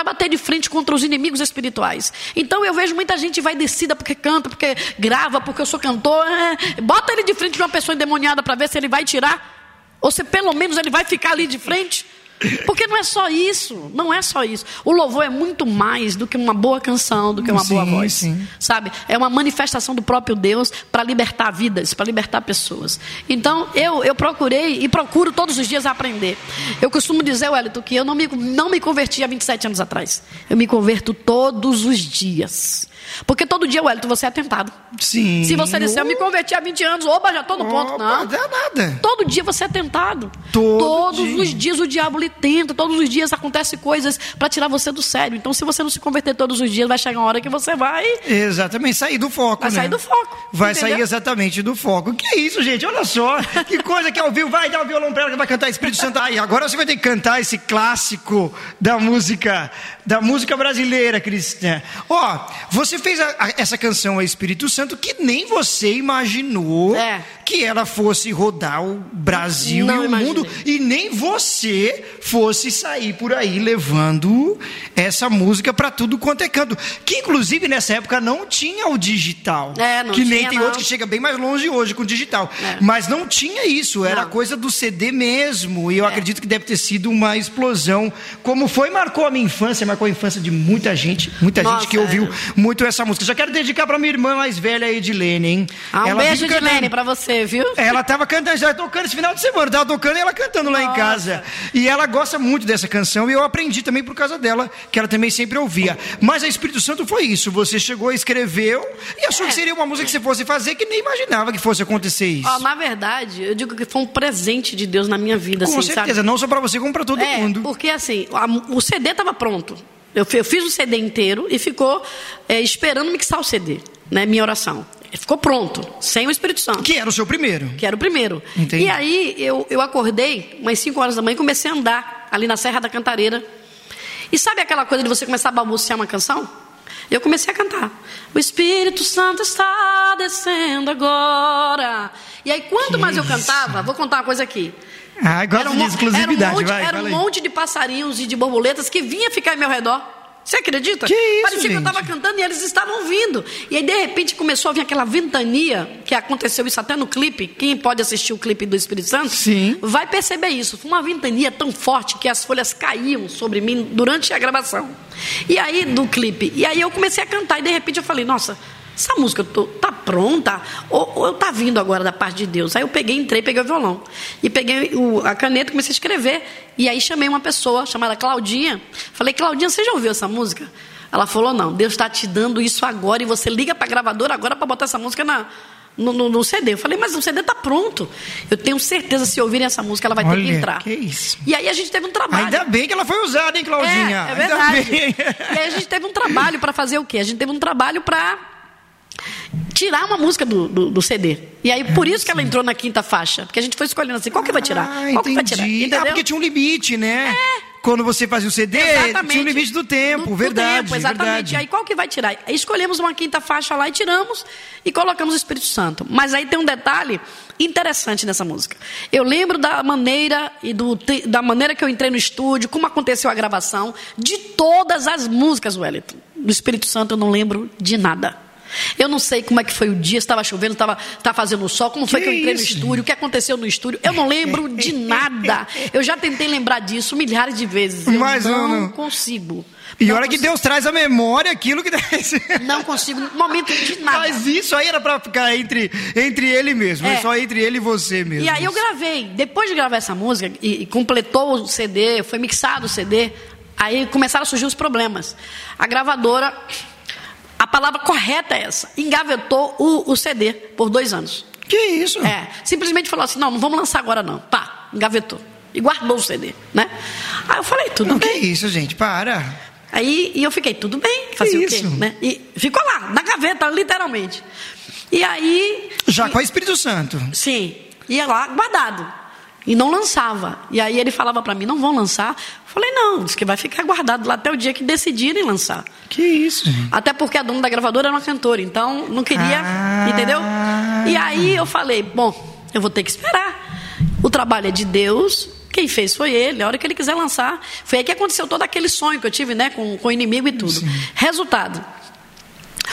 para bater de frente contra os inimigos espirituais. Então eu vejo muita gente vai descida porque canta, porque grava, porque eu sou cantor. É, bota ele de frente de uma pessoa endemoniada para ver se ele vai tirar, ou se pelo menos ele vai ficar ali de frente. Porque não é só isso, não é só isso. O louvor é muito mais do que uma boa canção, do que uma sim, boa voz. Sim. Sabe? É uma manifestação do próprio Deus para libertar vidas, para libertar pessoas. Então, eu, eu procurei e procuro todos os dias aprender. Eu costumo dizer, Wellington, que eu não me, não me converti há 27 anos atrás. Eu me converto todos os dias. Porque todo dia, Wellington, você é tentado. Sim. Se você disser, eu me converti há 20 anos, opa, já estou no ponto. Não. Não dá nada. Todo dia você é tentado. Todo todos dia. os dias o diabo lhe tenta, todos os dias acontecem coisas para tirar você do sério. Então, se você não se converter todos os dias, vai chegar uma hora que você vai. Exatamente, sair do foco. Vai né? sair do foco. Vai entendeu? sair exatamente do foco. Que é isso, gente? Olha só. Que coisa que ao vivo vai dar o violão para ela que vai cantar Espírito Santo. Aí, agora você vai ter que cantar esse clássico da música, da música brasileira cristã. Ó, você fez a, a, essa canção ao Espírito Santo que nem você imaginou É. que ela fosse rodar o Brasil Não e o imaginei. mundo e nem você fosse sair por aí levando essa música para tudo quanto é canto. Que inclusive nessa época não tinha o digital. É, não que nem tinha, tem não. outros que chega bem mais longe hoje com o digital. É. Mas não tinha isso, era Não. É. coisa do CD mesmo. E eu acredito que deve ter sido uma explosão. Como foi, marcou a minha infância, marcou a infância de muita gente, muita Nossa, gente que ouviu é. muito essa música. Já quero dedicar para minha irmã mais velha, Edilene, hein? Ah, um Ela beijo. Edilene, pra você, viu? Ela tava cantando, já tocando esse final de semana, tava tocando e ela cantando lá em Nossa. casa. E ela gosta muito dessa canção e eu aprendi também por causa dela, que ela também sempre ouvia. Mas a Espírito Santo foi isso, você chegou, escreveu e achou É. que seria uma música que você fosse fazer que nem imaginava que fosse acontecer isso. Ó, na verdade, eu digo que foi um presente de Deus na minha vida, Com assim, certeza, sabe? não só pra você, como pra todo é, mundo. porque assim, a- o CD estava pronto. Eu, eu fiz o CD inteiro e ficou é, esperando mixar o CD, né? Minha oração. Ficou pronto, sem o Espírito Santo. Que era o seu primeiro. que era o primeiro. Entendi. E aí eu, eu acordei umas 5 horas da manhã e comecei a andar ali na Serra da Cantareira. E sabe aquela coisa de você começar a balbuciar uma canção? Eu comecei a cantar. O Espírito Santo está descendo agora. E aí, quanto mais eu isso. cantava, vou contar uma coisa aqui. Ah, gosto Era um, de exclusividade, era um monte, vai, era um monte de passarinhos e de borboletas que vinha ficar em meu redor. Você acredita? Que isso, Parecia que eu gente? estava cantando e eles estavam vindo. E aí, de repente, começou a vir aquela ventania, que aconteceu isso até no clipe. Quem pode assistir o clipe do Espírito Santo Sim. vai perceber isso. Foi uma ventania tão forte que as folhas caíam sobre mim durante a gravação. E aí, do clipe. E aí eu comecei a cantar e de repente eu falei, nossa. Essa música tô- tá pronta? Ou, ou eu tá vindo agora da parte de Deus? Aí eu peguei, entrei, peguei o violão. E peguei o- a caneta e comecei a escrever. E aí chamei uma pessoa chamada Claudinha. Falei, Claudinha, você já ouviu essa música? Ela falou, não, Deus está te dando isso agora e você liga para a gravadora agora para botar essa música na, no, no- no CD. Eu falei, mas o CD está pronto. Eu tenho certeza, se ouvirem essa música, ela vai ter que Olha, entrar. que isso. E aí a gente teve um trabalho. Ainda bem que ela foi usada, hein, Claudinha? É, é Ainda verdade. bem. E aí a gente teve um trabalho para fazer o quê? A gente teve um trabalho para tirar uma música do, do, do CD. E aí, por isso que ela entrou na quinta faixa. Porque a gente foi escolhendo assim, qual que vai tirar? Ah, qual que vai tirar? Entendeu? Ah, porque tinha um limite, né? Quando você fazia o CD, Exatamente. tinha um limite do tempo, Do- do verdade. tempo, exatamente. verdade. E aí qual que vai tirar? Aí escolhemos uma quinta faixa lá e tiramos e colocamos o Espírito Santo. Mas aí tem um detalhe interessante nessa música. Eu lembro da maneira e do, da maneira que eu entrei no estúdio, como aconteceu a gravação, de todas as músicas, Wellington. Do Espírito Santo eu não lembro de nada. Eu não sei como é que foi o dia, se estava chovendo, estava estava fazendo sol, como foi Que que eu entrei isso, no estúdio, o que aconteceu no estúdio. Eu não lembro de nada. Eu já tentei lembrar disso milhares de vezes. Eu Mas não, não- consigo. E Não olha que. Deus traz à memória aquilo que deve Não consigo, no momento de nada. Mas isso aí era pra ficar entre, entre ele mesmo, é. É. só entre ele e você mesmo. E aí eu gravei. Depois de gravar essa música e, e completou o CD, foi mixado o CD, aí começaram a surgir os problemas. A gravadora, palavra correta é essa, engavetou o, o CD por dois anos. Que isso? É, simplesmente falou assim, não, não vamos lançar agora não. Pá, engavetou. E guardou o CD, né? Aí eu falei, tudo Não, que bem. isso, gente, para. Aí e eu fiquei, tudo bem, fazer o quê? Né? E ficou lá, na gaveta, literalmente. E aí Já com o Espírito Santo. Sim, ia lá guardado. E não lançava. E aí ele falava para mim, não vão lançar. Falei, não, disse que vai ficar guardado lá até o dia que decidirem lançar. Que isso, gente. Até porque a dona da gravadora era uma cantora, então não queria, Ah. entendeu? E aí eu falei, bom, eu vou ter que esperar. O trabalho é de Deus, quem fez foi ele, a hora que ele quiser lançar. Foi aí que aconteceu todo aquele sonho que eu tive, né, com, com o inimigo e tudo. Resultado,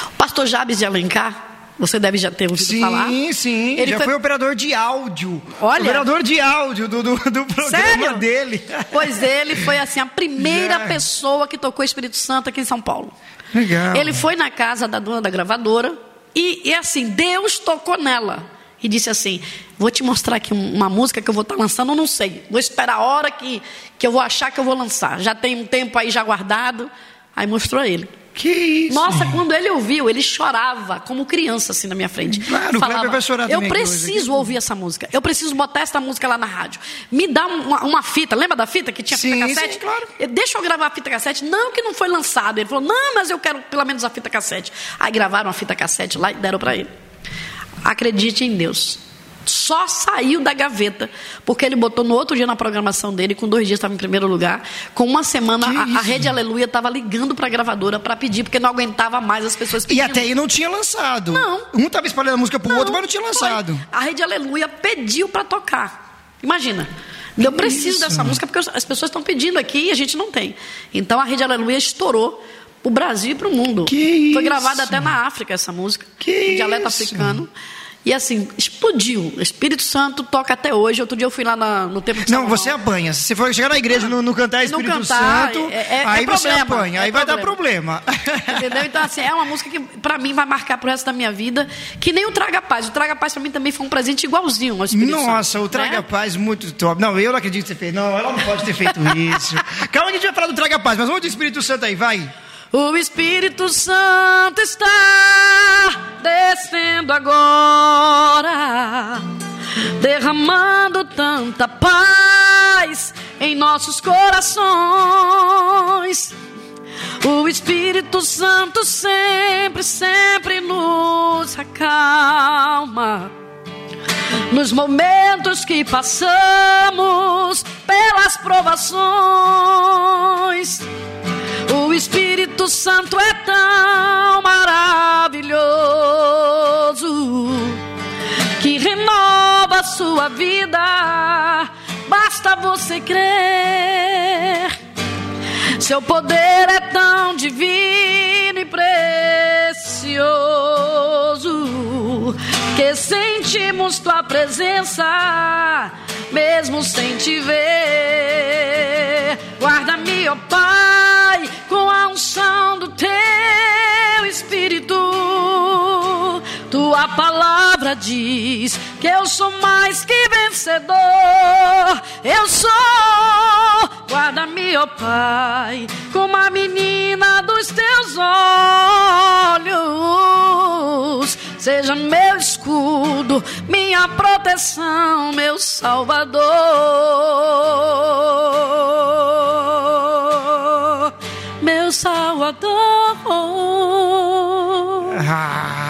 o pastor Jabes de Alencar, você deve já ter ouvido Sim, falar. sim. Ele já foi- foi... operador de áudio. Olha. Operador de áudio do, do, do programa Sério? dele. Pois ele foi assim a primeira Já. pessoa que tocou Espírito Santo aqui em São Paulo. Legal. Ele foi na casa da dona da gravadora e, e assim, Deus tocou nela e disse assim: Vou te mostrar aqui um- uma música que eu vou estar lançando, eu não sei. Vou esperar a hora que, que eu vou achar que eu vou lançar. Já tem um tempo aí já guardado. Aí mostrou a ele. Que isso? Nossa, quando ele ouviu, ele chorava como criança assim na minha frente. Claro, o Kleber vai chorar Eu preciso ouvir essa música. Eu preciso botar essa música lá na rádio. Me dá uma, uma fita. Lembra da fita que tinha Sim, fita cassete? sim, claro. Deixa eu gravar a fita cassete. Não, que não foi lançado. Ele falou, não, mas eu quero pelo menos a fita cassete. Aí gravaram a fita cassete lá e deram para ele. Acredite em Deus. Só saiu da gaveta, porque ele botou no outro dia na programação dele, com dois dias estava em primeiro lugar. Com uma semana, a, a, Rede Aleluia estava ligando para a gravadora para pedir, porque não aguentava mais as pessoas pedindo. E até aí não tinha lançado. Não. Um estava espalhando a música pro não, outro, mas não tinha lançado. Foi. A Rede Aleluia pediu para tocar. Imagina. Eu preciso Isso. dessa música porque as pessoas estão pedindo aqui e a gente não tem. Então a Rede Aleluia estourou o Brasil e para o mundo. Que Foi isso? gravada até na África essa música, que em dialeto isso? africano. E assim, explodiu. Espírito Santo toca até hoje. Outro dia eu fui lá na, no tempo de Não, você apanha. Se você for chegar na igreja e não, não cantar Espírito cantar, Santo, é, é, aí é você problema, apanha, é aí vai dar problema. Entendeu? Então, assim, é uma música que pra mim vai marcar pro resto da minha vida. Que nem o Traga Paz. O Traga Paz pra mim também foi um presente igualzinho ao Espírito Nossa, Santo, o Traga né? Paz muito top. Não, eu não acredito que você fez. Não, ela não pode ter feito isso. Calma que a gente vai falar do Traga Paz, mas vamos do Espírito Santo aí, vai. O Espírito Santo está descendo agora, derramando tanta paz em nossos corações. O Espírito Santo sempre, sempre nos acalma. Nos momentos que passamos pelas provações. O Espírito Santo é tão maravilhoso que renova a sua vida. Basta você crer. Seu poder é tão divino e precioso que sentimos tua presença, mesmo sem te ver. Guarda-me, ó Pai, com a unção do teu Espírito. Tua palavra diz que eu sou mais que vencedor. Eu sou, guarda-me, ó Pai, como a menina dos teus olhos. Seja meu escudo, minha proteção, meu Salvador. Meu Salvador. Ah,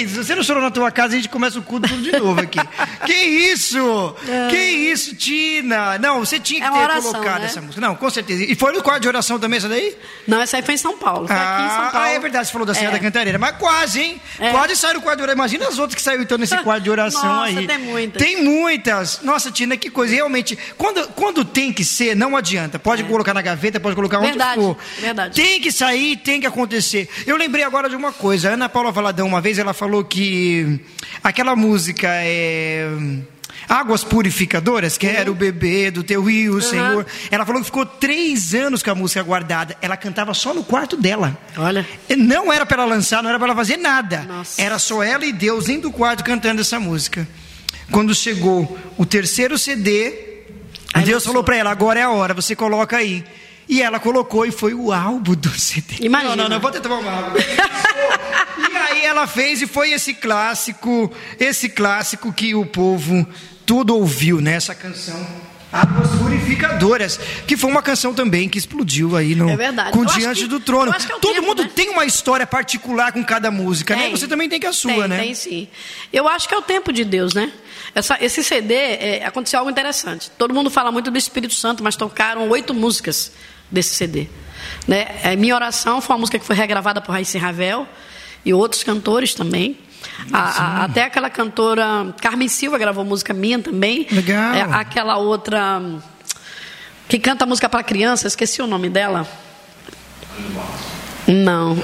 isso? Você não chorou na tua casa, a gente começa o culto tudo de novo aqui. que isso? Que isso, Tina? Não, você tinha que É ter oração, colocado né? essa música. Não, com certeza. E foi no quarto de oração também essa daí? Não, essa aí foi em São Paulo. Foi aqui em São Ah, Paulo. ah, é verdade, você falou da Serra É. da Cantareira. Mas quase, hein? É. Quase saiu do quarto de oração. Imagina as outras que saíram então nesse quarto de oração Nossa, aí. tem muitas. Tem muitas. Nossa, Tina, que coisa. Realmente, quando, quando tem que ser, não adianta. Pode colocar na gaveta, pode colocar onde É. Verdade, for. verdade. Tem que sair, tem que acontecer. Eu lembrei agora de uma coisa. A Ana Paula Valadão, uma vez, ela falou que aquela música é. Águas Purificadoras, que era o bebê do teu rio, Senhor. Ela falou que ficou três anos com a música guardada. Ela cantava só no quarto dela. Olha. Não era para ela lançar, não era para ela fazer nada. Nossa. Era só ela e Deus dentro do quarto cantando essa música. Quando chegou o terceiro CD, Deus falou para ela: agora é a hora, você coloca aí. E ela colocou e foi o álbum do CD. Imagina. Não, não, não, vou tentar tomar uma água. e aí ela fez e foi esse clássico, esse clássico que o povo todo ouviu, né? Essa canção. Águas Purificadoras, que foi uma canção também que explodiu aí no É verdade. com Eu Diante que- do Trono. é Todo tempo, mundo né? tem uma história particular com cada música, né? Tem. Você também tem que a sua, tem, né? Tem sim. Eu acho que é o tempo de Deus, né? Essa- esse CD, é, aconteceu algo interessante. Todo mundo fala muito do Espírito Santo, mas tocaram oito músicas desse CD. Né? É, Minha Oração foi uma música que foi regravada por Raíssa Ravel e outros cantores também. A- a- até aquela cantora Carmen Silva gravou música minha também. Legal. É, aquela outra que canta música para criança, esqueci o nome dela. Não.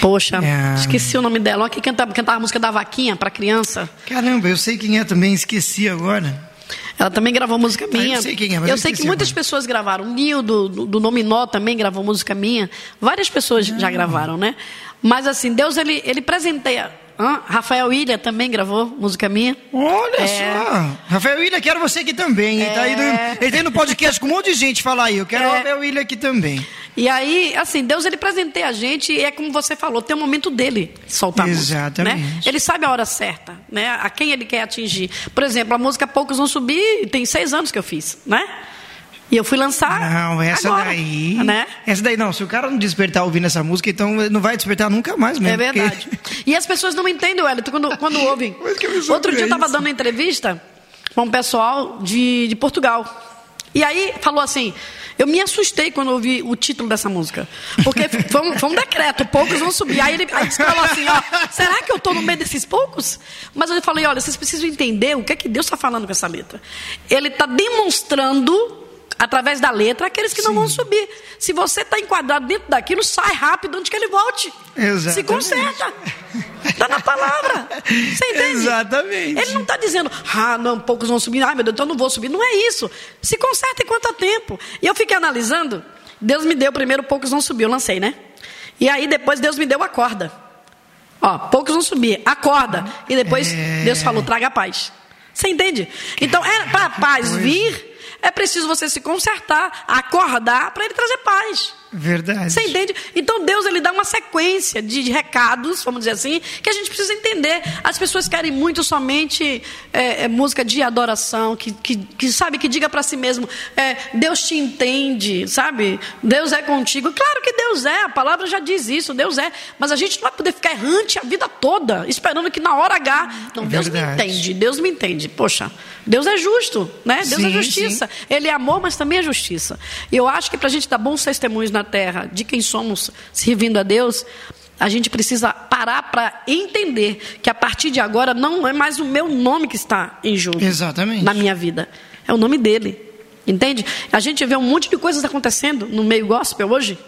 Poxa, É. esqueci o nome dela. Uma que cantava, cantava a música da vaquinha para criança. Caramba, eu sei quem é também, esqueci agora. Ela também gravou música eu minha. sei quem é, mas eu sei que muitas agora. pessoas gravaram. O Nil do, do, do Nominó também gravou música minha. Várias pessoas Ah. já gravaram, né? Mas assim, Deus ele, ele presenteia. Hã? Rafael Ilha também gravou música minha. Olha É. só. Rafael William, quero você aqui também. Ele, tá aí no, ele tá no podcast com um monte de gente falar aí. Eu quero o É. Rafael William aqui também. E aí, assim, Deus ele presenteia a gente e é como você falou, tem um momento dele soltar a música, Exatamente. né? Ele sabe a hora certa, né? A quem ele quer atingir. Por exemplo, a música Poucos Vão Subir tem seis anos que eu fiz, né? E eu fui lançar. Não, essa agora, daí. Né? Essa daí não. Se o cara não despertar ouvindo essa música, então não vai despertar nunca mais mesmo. É verdade. porque- E as pessoas não entendem, Wellington, quando, quando ouvem. Outro dia eu estava dando uma entrevista com um pessoal de, de Portugal. E aí falou assim: eu me assustei quando ouvi o título dessa música. Porque foi um, foi um decreto, poucos vão subir. Aí ele, aí ele falou assim: ó, será que eu estou no meio desses poucos? Mas eu falei: olha, vocês precisam entender o que é que Deus está falando com essa letra. Ele está demonstrando. Através da letra, aqueles que não vão subir. Se você está enquadrado dentro daquilo, sai rápido antes que ele volte. Se Exatamente. conserta. Está na palavra. Você entende? Exatamente. Ele não está dizendo, ah, não, poucos vão subir, ai meu Deus, então eu não vou subir. Não é isso. Se conserta enquanto há tempo. E eu fiquei analisando, Deus me deu primeiro, poucos vão subir, eu lancei, né? E aí depois Deus me deu a corda. Ó, poucos vão subir, a corda. E depois É. Deus falou, traga a paz. Você entende? Então, é, para a paz vir, é preciso você se consertar, acordar, para ele trazer paz. Verdade. Você entende? Então Deus ele dá uma sequência de de recados, vamos dizer assim, que a gente precisa entender. As pessoas querem muito somente é, é, música de adoração, que, que, que, sabe que diga para si mesmo, é, Deus te entende, sabe? Deus é contigo. Claro que Deus é, a palavra já diz isso, Deus é. Mas a gente não vai poder ficar errante a vida toda, esperando que na hora H, não, Deus Verdade. me entende, Deus me entende. Poxa, Deus é justo, né? Deus é Sim, justiça. Ele é amor, mas também é justiça. E eu acho que para a gente dar bons testemunhos na terra de quem somos servindo a Deus, a gente precisa parar para entender que a partir de agora não é mais o meu nome que está em jogo Exatamente. na minha vida, é o nome dele. Entende? A gente vê um monte de coisas acontecendo no meio gospel hoje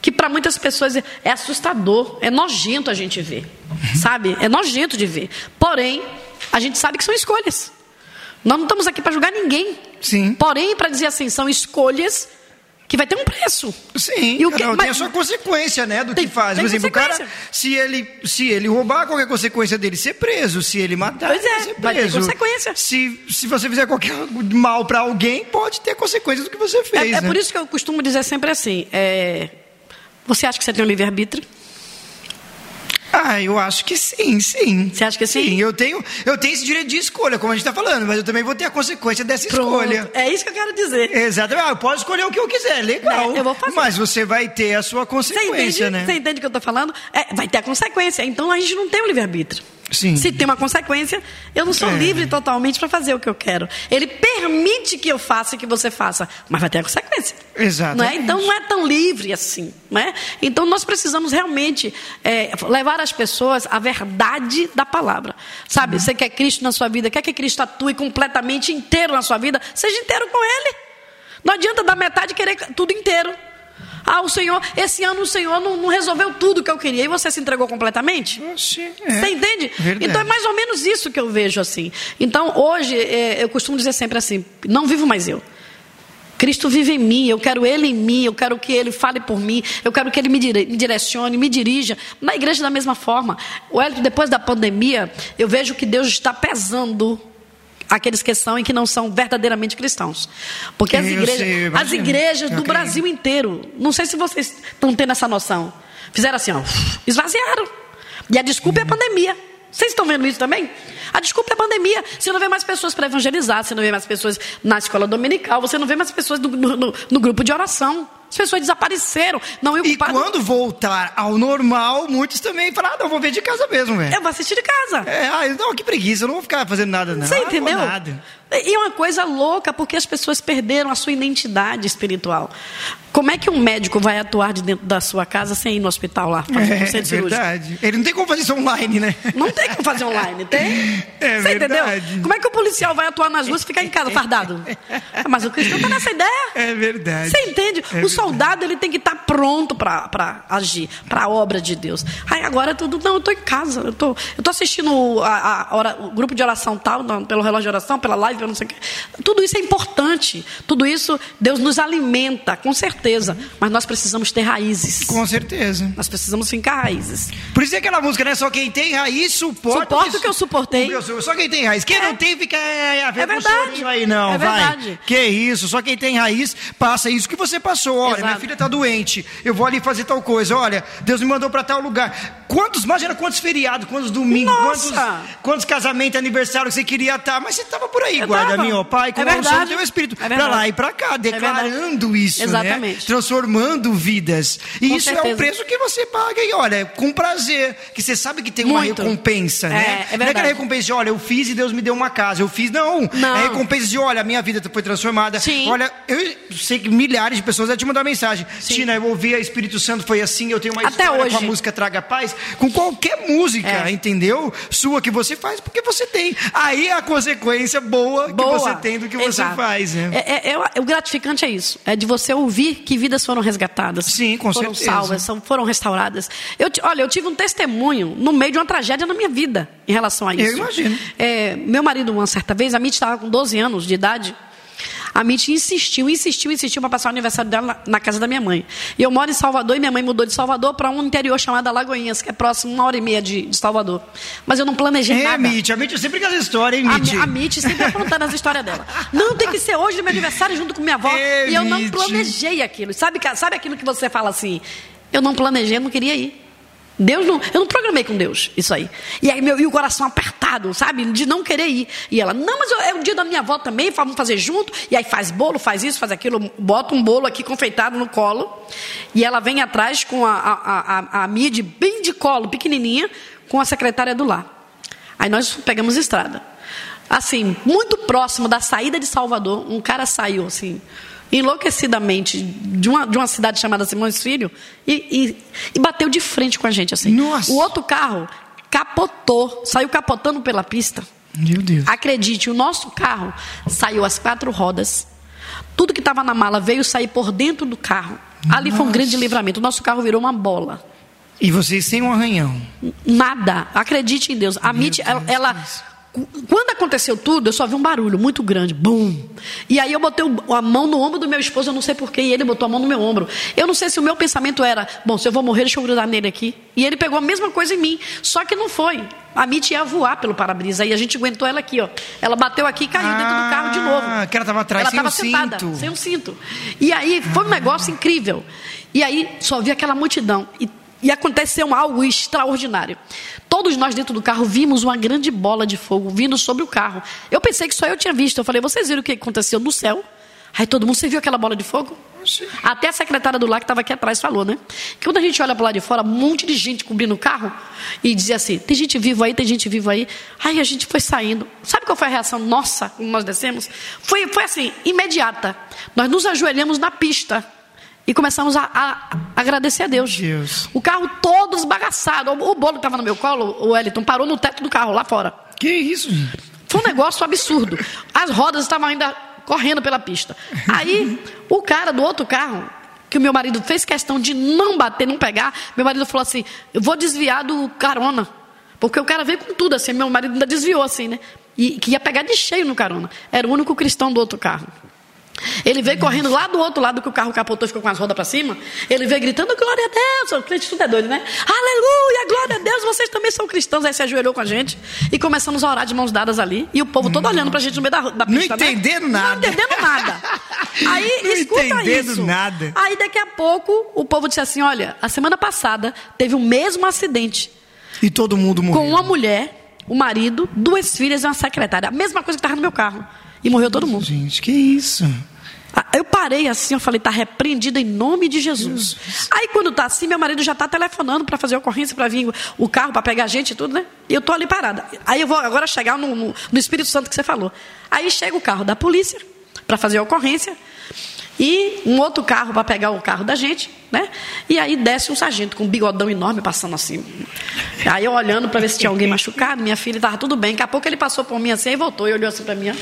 que para muitas pessoas é- é assustador, é nojento a gente ver, sabe? É nojento de ver. Porém, a gente sabe que são escolhas. Nós não estamos aqui para julgar ninguém. Sim. Porém, para dizer assim, são escolhas que vai ter um preço. Sim, E o que- não, tem mas- a sua consequência, né, do Tem- que faz. tem Por exemplo, o cara, se ele, se ele roubar, qual é a consequência dele? Ser preso. Se ele matar, Pois ele é, ser vai ter preso. consequência. Se, se você fizer qualquer mal para alguém, pode ter consequências do que você É, fez, é né? por isso que eu costumo dizer sempre assim: é, você acha que você tem um livre-arbítrio? Ah, eu acho que sim, sim. Você acha que sim? Sim, eu tenho, eu tenho esse direito de escolha, como a gente está falando, mas eu também vou ter a consequência dessa escolha. É isso que eu quero dizer. Exatamente. Ah, eu posso escolher o que eu quiser, legal. É, eu vou fazer. Mas você vai ter a sua Você consequência, entende, né? você entende o que eu estou falando? É, vai ter a consequência. Então a gente não tem o livre-arbítrio. Sim. Se tem uma consequência, eu não sou É. livre totalmente para fazer o que eu quero. Ele permite que eu faça e que você faça, mas vai ter a consequência. Exatamente. Não é? Então não é tão livre assim. Não é? Então nós precisamos realmente é, levar às pessoas a verdade da palavra. Sabe? Você quer Cristo na sua vida, quer que Cristo atue completamente inteiro na sua vida, seja inteiro com Ele. Não adianta dar metade e querer tudo inteiro. Ah, o Senhor, esse ano o Senhor não, não resolveu tudo que eu queria e você se entregou completamente? Oxi, é. Você entende? Verdade. Então é mais ou menos isso que eu vejo assim. Então hoje é, eu costumo dizer sempre assim: não vivo mais eu. Cristo vive em mim, eu quero Ele em mim, eu quero que Ele fale por mim, eu quero que Ele me, dire- me direcione, me dirija. Na igreja, da mesma forma. O Hélio, depois da pandemia, eu vejo que Deus está pesando aqueles que são e que não são verdadeiramente cristãos. Porque as igrejas, sei, as igrejas do. Brasil inteiro, não sei se vocês estão tendo essa noção, fizeram assim, ó, esvaziaram. E a desculpa é a pandemia. Vocês estão vendo isso também? A desculpa é a pandemia. Você não vê mais pessoas para evangelizar, você não vê mais pessoas na escola dominical, você não vê mais pessoas no- no- no grupo de oração. As pessoas desapareceram. Não, eu, E quando voltar ao normal, muitos também falam, ah, não, vou ver de casa mesmo, velho. eu vou assistir de casa. É, ah, não, que preguiça, eu não vou ficar fazendo nada, não. Você Ah, entendeu? Nada. E é uma coisa louca, porque as pessoas perderam a sua identidade espiritual. Como é que um médico vai atuar de dentro da sua casa sem ir no hospital lá, fazer um É, centro cirúrgico? verdade. Ele não tem como fazer isso online, né? Não tem como fazer online, tem? É Você entendeu? verdade. Como é que o policial vai atuar nas ruas e ficar em casa fardado? Ah, Mas o cristão tá nessa ideia. É verdade. Você entende? É o verdade. soldado ele tem que estar pronto para agir, para a obra de Deus. Aí agora é tudo, não, eu estou em casa, eu tô, eu tô assistindo a, a ora- o grupo de oração tal, pelo relógio de oração, pela live, não sei o quê. Tudo isso é importante. Tudo isso, Deus nos alimenta, com certeza. Mas nós precisamos ter raízes. Com certeza. Nós precisamos fincar raízes. Por isso é aquela música, né? Só quem tem raiz suporta. Suporta o que eu suportei. eu Só quem tem raiz. Quem É. não tem, fica é, a ver É com verdade. aí, não. É vai. verdade. Que isso. Só quem tem raiz passa isso que você passou. Olha, Exato. minha filha tá doente. Eu vou ali fazer tal coisa. Olha, Deus me mandou pra tal lugar. Quantos, imagina quantos feriados, quantos domingos, quantos, quantos casamentos, aniversários que você queria estar. Mas você tava por aí, Eu guarda-me, ó Pai, com é a unção do verdade. teu Espírito. É pra verdade. lá e pra cá, declarando isso, né? Exatamente. Transformando vidas. E Com isso é certeza. um preço que você paga e olha, com prazer. Que você sabe que tem uma Muito. recompensa, É, né? é Não é aquela verdade. recompensa de, olha, eu fiz e Deus me deu uma casa. Eu fiz, não. Não. É recompensa de, olha, a minha vida foi transformada. Sim. Olha, eu sei que milhares de pessoas já te mandar mensagem. Sim. Tina, eu ouvi a Espírito Santo, foi assim, eu tenho uma Até história hoje. com a música Traga Paz. Com qualquer música, É. entendeu? Sua que você faz, porque você tem. Aí é a consequência boa, Boa. que você tem do que você Exato. faz, né? É, é- é- o gratificante é isso. É de você ouvir que vidas foram resgatadas. Sim, com foram certeza. salvas, são- foram restauradas. Eu, olha, eu tive um testemunho no meio de uma tragédia na minha vida em relação a isso. imagino. É, meu marido, uma certa vez, a Mitty estava com 12 anos de idade. A Mitty insistiu, insistiu, insistiu para passar o aniversário dela na, na casa da minha mãe. E eu moro em Salvador e minha mãe mudou de Salvador para um interior chamado Lagoinhas, que é próximo uma hora e meia de, de Salvador. Mas eu não planejei É, nada. Mitch, a Mitch é sempre com essa história, hein, A, Mitch? Mi- a Mitty sempre apontando as histórias dela. Não, tem que ser hoje meu aniversário junto com minha avó. É, e eu não Mitty. planejei aquilo. Sabe, sabe aquilo que você fala assim? Eu não planejei, não queria ir. Deus não, eu não programei com Deus isso aí. E aí meu, e o coração apertado, sabe, de não querer ir. E ela, não, mas eu- é o dia da minha avó também, vamos fazer junto. E aí faz bolo, faz isso, faz aquilo, bota um bolo aqui confeitado no colo. E ela vem atrás com a, a, a, a, a Mid bem de colo, pequenininha, com a secretária do lar. Aí nós pegamos estrada. Assim, muito próximo da saída de Salvador, um cara saiu assim, enlouquecidamente, de uma, de uma cidade chamada Simões Filho, e, e- e bateu de frente com a gente assim. Nossa. O outro carro capotou, saiu capotando pela pista. Meu Deus. Acredite, o nosso carro saiu às quatro rodas. Tudo que estava na mala veio sair por dentro do carro. Ali foi um grande livramento. O nosso carro virou uma bola. E vocês têm um arranhão. Nada. Acredite em Deus. A Mitty, ela, ela- cu- quando aconteceu tudo, eu só vi um barulho muito grande. Bum! E aí eu botei a mão no ombro do meu esposo, eu não sei porquê, e ele botou a mão no meu ombro. Eu não sei se o meu pensamento era, bom, se eu vou morrer, deixa eu grudar nele aqui. E ele pegou a mesma coisa em mim. Só que não foi. A Mitty ia voar pelo para-brisa. E a gente aguentou ela aqui, ó. Ela bateu aqui e caiu dentro do carro de novo. Ah, que ela tava atrás ela sem tava o sentada, cinto. sem um cinto. E aí foi um negócio incrível. E aí só vi aquela multidão. E, e aconteceu algo extraordinário. Todos nós dentro do carro vimos uma grande bola de fogo vindo sobre o carro. Eu pensei que só eu tinha visto. Eu falei, vocês viram o que aconteceu no céu? Aí todo mundo, você viu aquela bola de fogo? Até a secretária do lar que estava aqui atrás falou, né? Que quando a gente olha para lá de fora, um monte de gente cobrindo o carro e dizia assim: tem gente viva aí, tem gente viva aí. Aí a gente foi saindo. Sabe qual foi a reação nossa quando nós descemos? Foi, foi assim, imediata. Nós nos ajoelhamos na pista e começamos a, a- agradecer a Deus. Deus. O carro todo esbagaçado. O, o bolo que estava no meu colo, o Wellington, parou no teto do carro lá fora. Que isso, gente? Foi um negócio absurdo. As rodas estavam ainda correndo pela pista. Aí, o cara do outro carro, que o meu marido fez questão de não bater, não pegar, meu marido falou assim: eu vou desviar do carona. Porque o cara veio com tudo assim, meu marido ainda desviou assim, né? E que ia pegar de cheio no carona. Era o único cristão do outro carro. Ele veio correndo lá do outro lado que o carro capotou e ficou com as rodas para cima. Ele veio gritando: Glória a Deus! O crente tudo é doido, né? Aleluia! Glória a Deus! Vocês também são cristãos. Aí se ajoelhou com a gente e começamos a orar de mãos dadas ali. E o povo todo olhando pra gente no meio da, da Não pista. né? entendendo Não nada. entendendo nada. Aí, Não escuta entendendo isso. nada. Aí daqui a pouco o povo disse assim: Olha, a semana passada teve o mesmo acidente E todo mundo morreu. com uma mulher, o marido, duas filhas e uma secretária. A mesma coisa que estava no meu carro. E morreu todo mundo. Gente, que isso? Ah, Eu parei assim, eu falei, tá repreendido em nome de Jesus. Aí quando tá assim, meu marido já tá telefonando para fazer a ocorrência, para vir o carro, para pegar a gente e tudo, né? E eu tô ali parada. Aí eu vou agora chegar no, no- no Espírito Santo que você falou. Aí chega o carro da polícia para fazer a ocorrência e um outro carro para pegar o carro da gente, né? E aí desce um sargento com um bigodão enorme passando assim. Aí eu olhando para ver se tinha alguém machucado, minha filha estava tudo bem. Daqui a pouco ele passou por mim assim e voltou e olhou assim para mim. ó.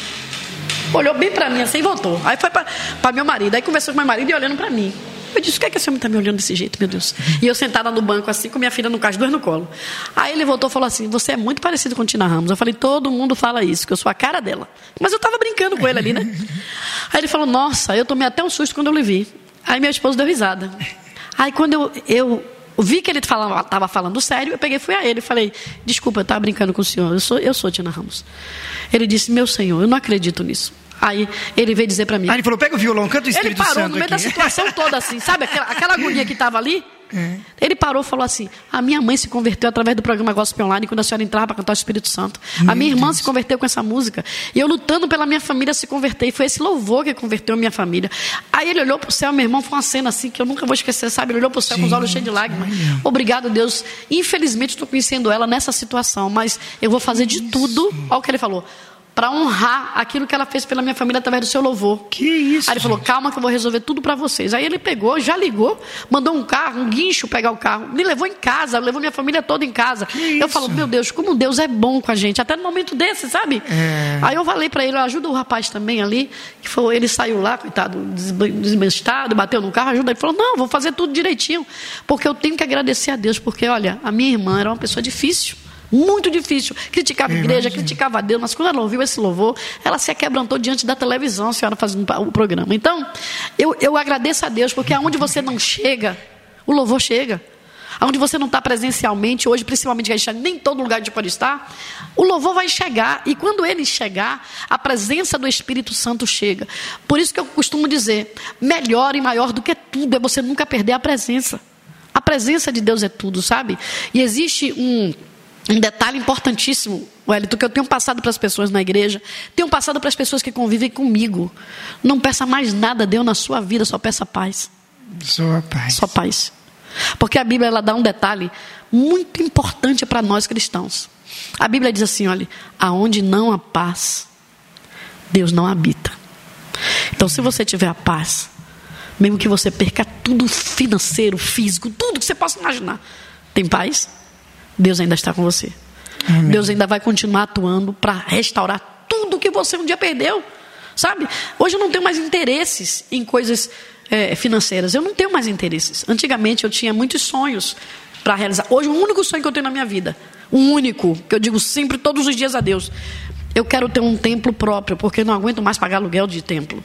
Olhou bem pra mim assim e voltou. Aí foi pra, pra meu marido. Aí conversou com meu marido e olhando pra mim. Eu disse, o que é que esse homem tá me olhando desse jeito, meu Deus? E eu sentada no banco assim, com minha filha no caixa, duas no colo. Aí ele voltou e falou assim, você é muito parecido com Tina Ramos. Eu falei, todo mundo fala isso, que eu sou a cara dela. Mas eu tava brincando com ele ali, né? Aí ele falou, nossa, eu tomei até um susto quando eu lhe vi. Aí meu esposo deu risada. Aí quando eu, eu vi que ele estava falando sério, eu peguei fui a ele e falei, desculpa, eu estava brincando com o senhor, eu sou, eu sou Tina Ramos. Ele disse, meu senhor, eu não acredito nisso. Aí ele veio dizer para mim. Aí ele falou: pega o violão, canta o Ele Espírito parou Santo no meio aqui. da situação toda assim, sabe? Aquela, aquela agonia que estava ali. É. Ele parou e falou assim: a minha mãe se converteu através do programa Gospel Online quando a senhora entrava para cantar o Espírito Santo. a minha irmã se converteu com essa música. E eu lutando pela minha família se converter. E foi esse louvor que converteu a minha família. Aí ele olhou para o céu, meu irmão, foi uma cena assim que eu nunca vou esquecer, sabe? Ele olhou para o céu com os olhos cheios de lágrimas. olha. Obrigado, Deus. Infelizmente estou conhecendo ela nessa situação, mas eu vou fazer de tudo. Olha o que ele falou. Para honrar aquilo que ela fez pela minha família através do seu louvor. Que isso, Aí ele falou: calma que eu vou resolver tudo para vocês. Aí ele pegou, já ligou, mandou um carro, um guincho pegar o carro, me levou em casa, levou minha família toda em casa. eu isso? falo: meu Deus, como Deus é bom com a gente, até no momento desse, sabe? É. Aí eu falei para ele: ajuda o rapaz também ali, que foi, ele saiu lá, coitado, desbestado, bateu no carro, ajuda. Ele falou: não, vou fazer tudo direitinho, porque eu tenho que agradecer a Deus, porque olha, a minha irmã era uma pessoa difícil. Muito difícil. Criticava a igreja, criticava a Deus, mas quando ela ouviu esse louvor, ela se quebrantou diante da televisão, a senhora fazendo o programa. Então, eu, eu agradeço a Deus, porque aonde você não chega, o louvor chega. Aonde você não está presencialmente, hoje, principalmente, que a gente nem todo lugar a gente pode estar, o louvor vai chegar. E quando ele chegar, a presença do Espírito Santo chega. Por isso que eu costumo dizer: melhor e maior do que tudo é você nunca perder a presença. A presença de Deus é tudo, sabe? E existe um, um detalhe importantíssimo, Wellington, que eu tenho passado para as pessoas na igreja, tenho passado para as pessoas que convivem comigo. Não peça mais nada a Deus na sua vida, só peça paz. Só paz. Só paz. Porque a Bíblia ela dá um detalhe muito importante para nós cristãos. A Bíblia diz assim: olha, aonde não há paz, Deus não habita. Então, se você tiver a paz, mesmo que você perca tudo financeiro, físico, tudo que você possa imaginar, tem paz? Deus ainda está com você. Amém. Deus ainda vai continuar atuando para restaurar tudo que você um dia perdeu. Sabe? Hoje eu não tenho mais interesses em coisas eh, financeiras. Eu não tenho mais interesses. Antigamente eu tinha muitos sonhos para realizar. Hoje o único sonho que eu tenho na minha vida, o único, que eu digo sempre, todos os dias a Deus. Eu quero ter um templo próprio, porque eu não aguento mais pagar aluguel de templo.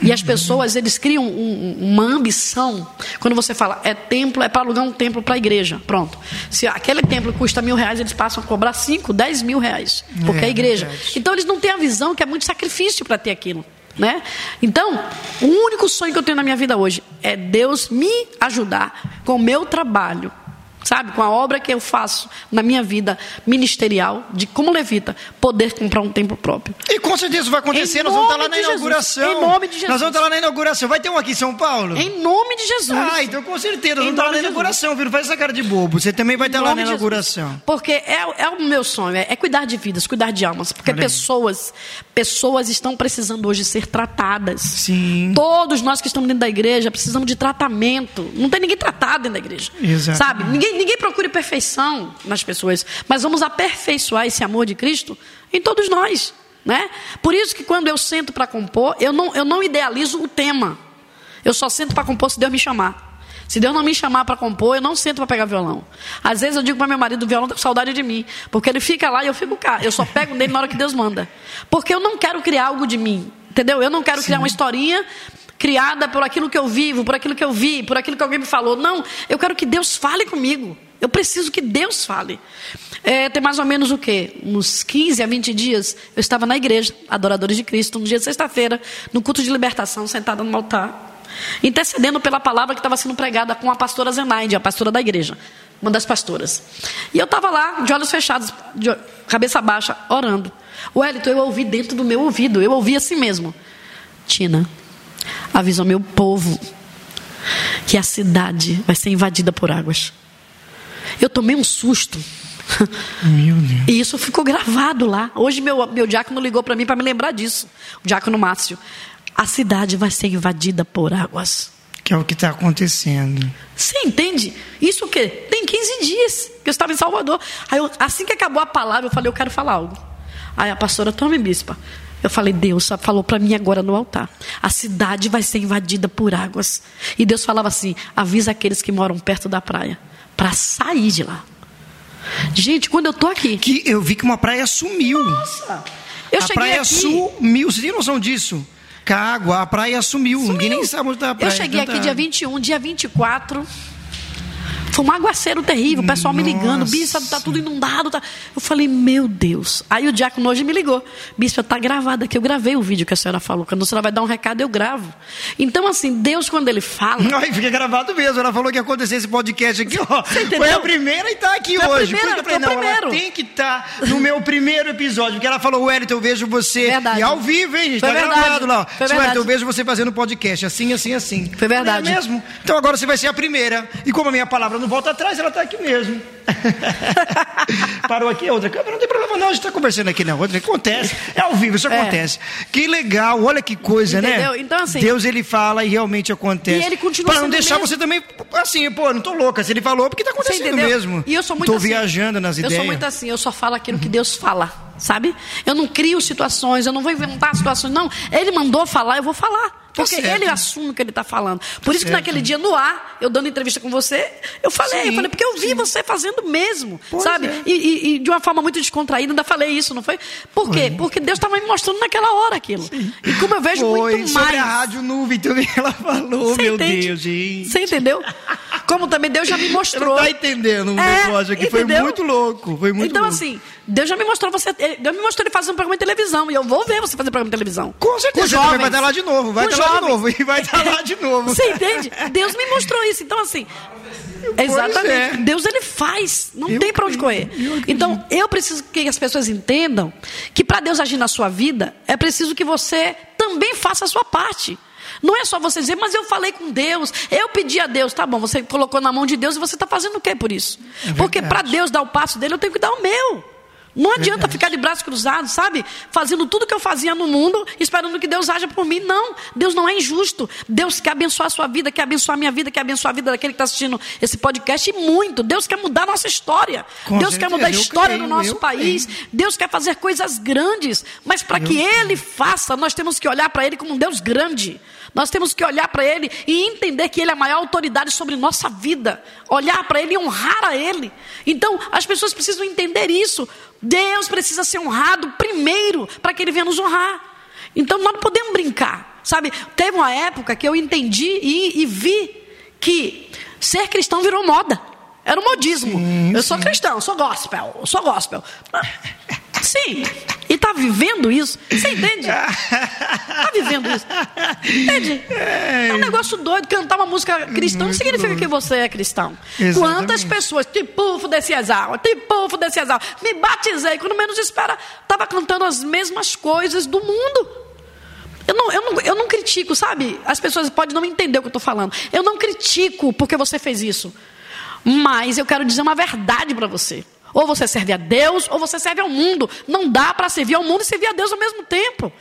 E as pessoas, eles criam um- um- uma ambição. Quando você fala, é templo, é para alugar um templo para a igreja. Pronto. Se aquele templo custa mil reais, eles passam a cobrar cinco, dez mil reais. Porque É, é a igreja. verdade. Então eles não têm a visão que é muito sacrifício para ter aquilo. Né? Então, o único sonho que eu tenho na minha vida hoje é Deus me ajudar com o meu trabalho, sabe? Com a obra que eu faço na minha vida ministerial, de como levita, poder comprar um templo próprio. E com certeza vai acontecer, nós vamos estar lá na de Jesus. inauguração. Em nome de Jesus. Nós vamos estar lá na inauguração. Vai ter um aqui em São Paulo? Em nome de Jesus. Ah, então com certeza, nós vamos estar lá na inauguração, viu? Não faz essa cara de bobo. Você também vai estar lá na inauguração. Jesus. Porque é, é o meu sonho, é, é cuidar de vidas, cuidar de almas. Porque pessoas, pessoas estão precisando hoje ser tratadas. Sim. Todos nós que estamos dentro da igreja precisamos de tratamento. Não tem ninguém tratado dentro da igreja. Exatamente. Sabe? Ninguém, ninguém procura perfeição nas pessoas. Mas vamos aperfeiçoar esse amor de Cristo em todos nós. Né? Por isso que quando eu sento para compor, eu não, eu não idealizo o tema. Eu só sento para compor se Deus me chamar. Se Deus não me chamar para compor, eu não sento para pegar violão. Às vezes eu digo para meu marido, o violão tá com saudade de mim. Porque ele fica lá e eu fico cá. Eu só pego nele na hora que Deus manda. Porque eu não quero criar algo de mim. Entendeu? Eu não quero criar uma historinha criada por aquilo que eu vivo, por aquilo que eu vi, por aquilo que alguém me falou. Não, eu quero que Deus fale comigo. Eu preciso que Deus fale. É, tem mais ou menos o quê? Uns 15 a 20 dias, eu estava na igreja, Adoradores de Cristo, no dia de sexta-feira, no culto de libertação, sentada no altar intercedendo pela palavra que estava sendo pregada com a pastora Zenaide, a pastora da igreja, uma das pastoras. E eu estava lá, de olhos fechados, de cabeça baixa, orando. O Wellington, eu ouvi dentro do meu ouvido, eu ouvi assim mesmo. Tina, avisa ao meu povo que a cidade vai ser invadida por águas. Eu tomei um susto. Meu Deus. E isso ficou gravado lá. Hoje meu, meu diácono ligou para mim para me lembrar disso. O diácono Márcio. A cidade vai ser invadida por águas. Que é o que está acontecendo. Você entende? Isso o quê? Tem 15 dias que eu estava em Salvador. Aí eu- assim que acabou a palavra, eu falei, eu quero falar algo. Aí a pastora, tome bispa. Eu falei, Deus falou para mim agora no altar. A cidade vai ser invadida por águas. E Deus falava assim: avisa aqueles que moram perto da praia para sair de lá. Gente, quando eu tô aqui, Que eu vi que uma praia sumiu. eu a praia aqui. sumiu. Você tem noção disso? Com a água, a praia sumiu. Ninguém nem sabe onde está a praia. Eu cheguei aqui dia água. 21, dia 24. Foi um aguaceiro terrível, o pessoal me ligando, bispo, tá tudo inundado. Tá. Eu falei, meu Deus. Aí o diácono hoje me ligou, bispo, tá gravado aqui. Eu gravei o vídeo que a senhora falou. Quando a senhora vai dar um recado, eu gravo. Então, assim, Deus, quando ele fala. Ai, fica gravado mesmo. Ela falou que ia acontecer esse podcast aqui, ó. Foi a primeira e tá aqui Foi a hoje. primeira, Por isso que eu falei, foi o não, ela primeiro. tem que estar no meu primeiro episódio. Porque ela falou, Wellington, eu vejo você. Verdade. E ao vivo, hein, gente? Foi tá verdade. gravado lá. Foi Seu verdade. Wellington, eu vejo você fazendo podcast assim, assim, assim. Foi verdade. É mesmo? Então agora você vai ser a primeira. E como a minha palavra não volta atrás, ela tá aqui mesmo. Parou aqui a outra câmera, não tem problema não, a gente tá conversando aqui na outra. Acontece, é ao vivo, isso É. acontece. Que legal, olha que coisa, Entendeu? né? Então, assim- Deus ele fala e realmente acontece. E ele continua Pra não deixar mesmo. você também, assim, pô, não tô louca. Se ele falou, porque tá Você acontecendo mesmo. E eu sou muito Tô assim. viajando nas eu ideias. sou muito assim, eu só falo aquilo que Deus fala, sabe? Eu não crio situações, eu não vou inventar situações, não. Ele mandou falar, eu vou falar. Porque certo. ele assume o que ele está falando. Por isso que certo. naquele dia no ar, eu dando entrevista com você, eu falei, Sim, eu falei, porque eu vi você fazendo mesmo, Pois sabe? é. E, e- e de uma forma muito descontraída, ainda falei isso, não foi? Por quê? Porque Deus estava me mostrando naquela hora aquilo. E como eu vejo Foi, muito sobre mais. a rádio nuvem também ela falou, Você meu entende? Deus, gente. Você entendeu? Como também Deus já me Você mostrou. não tá entendendo o É, negócio aqui, foi muito louco, foi muito então, louco. assim, Deus já me mostrou você. Deus me mostrou ele fazendo um programa de televisão. E eu vou ver você fazer programa de televisão. Com certeza, Com jovens. vai estar lá de novo, vai estar lá de novo, e vai estar lá de novo. Você entende? Deus me mostrou isso. Então, assim. Exatamente. é. Deus ele faz. Não Eu tem para onde correr. eu. Então, eu preciso que as pessoas entendam que para Deus agir na sua vida, é preciso que você também faça a sua parte. Não é só você dizer, mas eu falei com Deus, eu pedi a Deus, tá bom, você colocou na mão de Deus e você está fazendo o que por isso? É Porque para Deus dar o passo dele, eu tenho que dar o meu. Não adianta ficar de braços cruzados, sabe? Fazendo tudo que eu fazia no mundo, esperando que Deus haja por mim. Não, Deus não é injusto. Deus quer abençoar a sua vida, quer abençoar a minha vida, quer abençoar a vida daquele que está assistindo esse podcast e muito. Deus quer mudar a nossa história. Com Deus quer certeza, mudar a história creio, do nosso país. Deus quer fazer coisas grandes. Mas para que Ele faça, nós temos que olhar para Ele como um Deus grande. Nós temos que olhar para Ele e entender que Ele é a maior autoridade sobre nossa vida. Olhar para Ele e honrar a Ele. Então, as pessoas precisam entender isso. Deus precisa ser honrado primeiro para que Ele venha nos honrar. Então, nós não podemos brincar. Sabe, teve uma época que eu entendi e, e vi que ser cristão virou moda. Era um modismo. eu sou cristão, sou gospel, eu sou gospel. Sim, e está vivendo isso. Você entende? Está vivendo isso. Entende? É um negócio doido. Cantar uma música cristã não significa doido. que você é cristão. Exatamente. Quantas pessoas, tipo desse exal, tipo desse exal, me batizei, quando menos espera, estava cantando as mesmas coisas do mundo. Eu não, eu, não, eu não critico, sabe? As pessoas podem não entender o que eu estou falando. Eu não critico porque você fez isso. Mas eu quero dizer uma verdade para você. Ou você serve a Deus, ou você serve ao mundo. Não dá para servir ao mundo e servir a Deus ao mesmo tempo.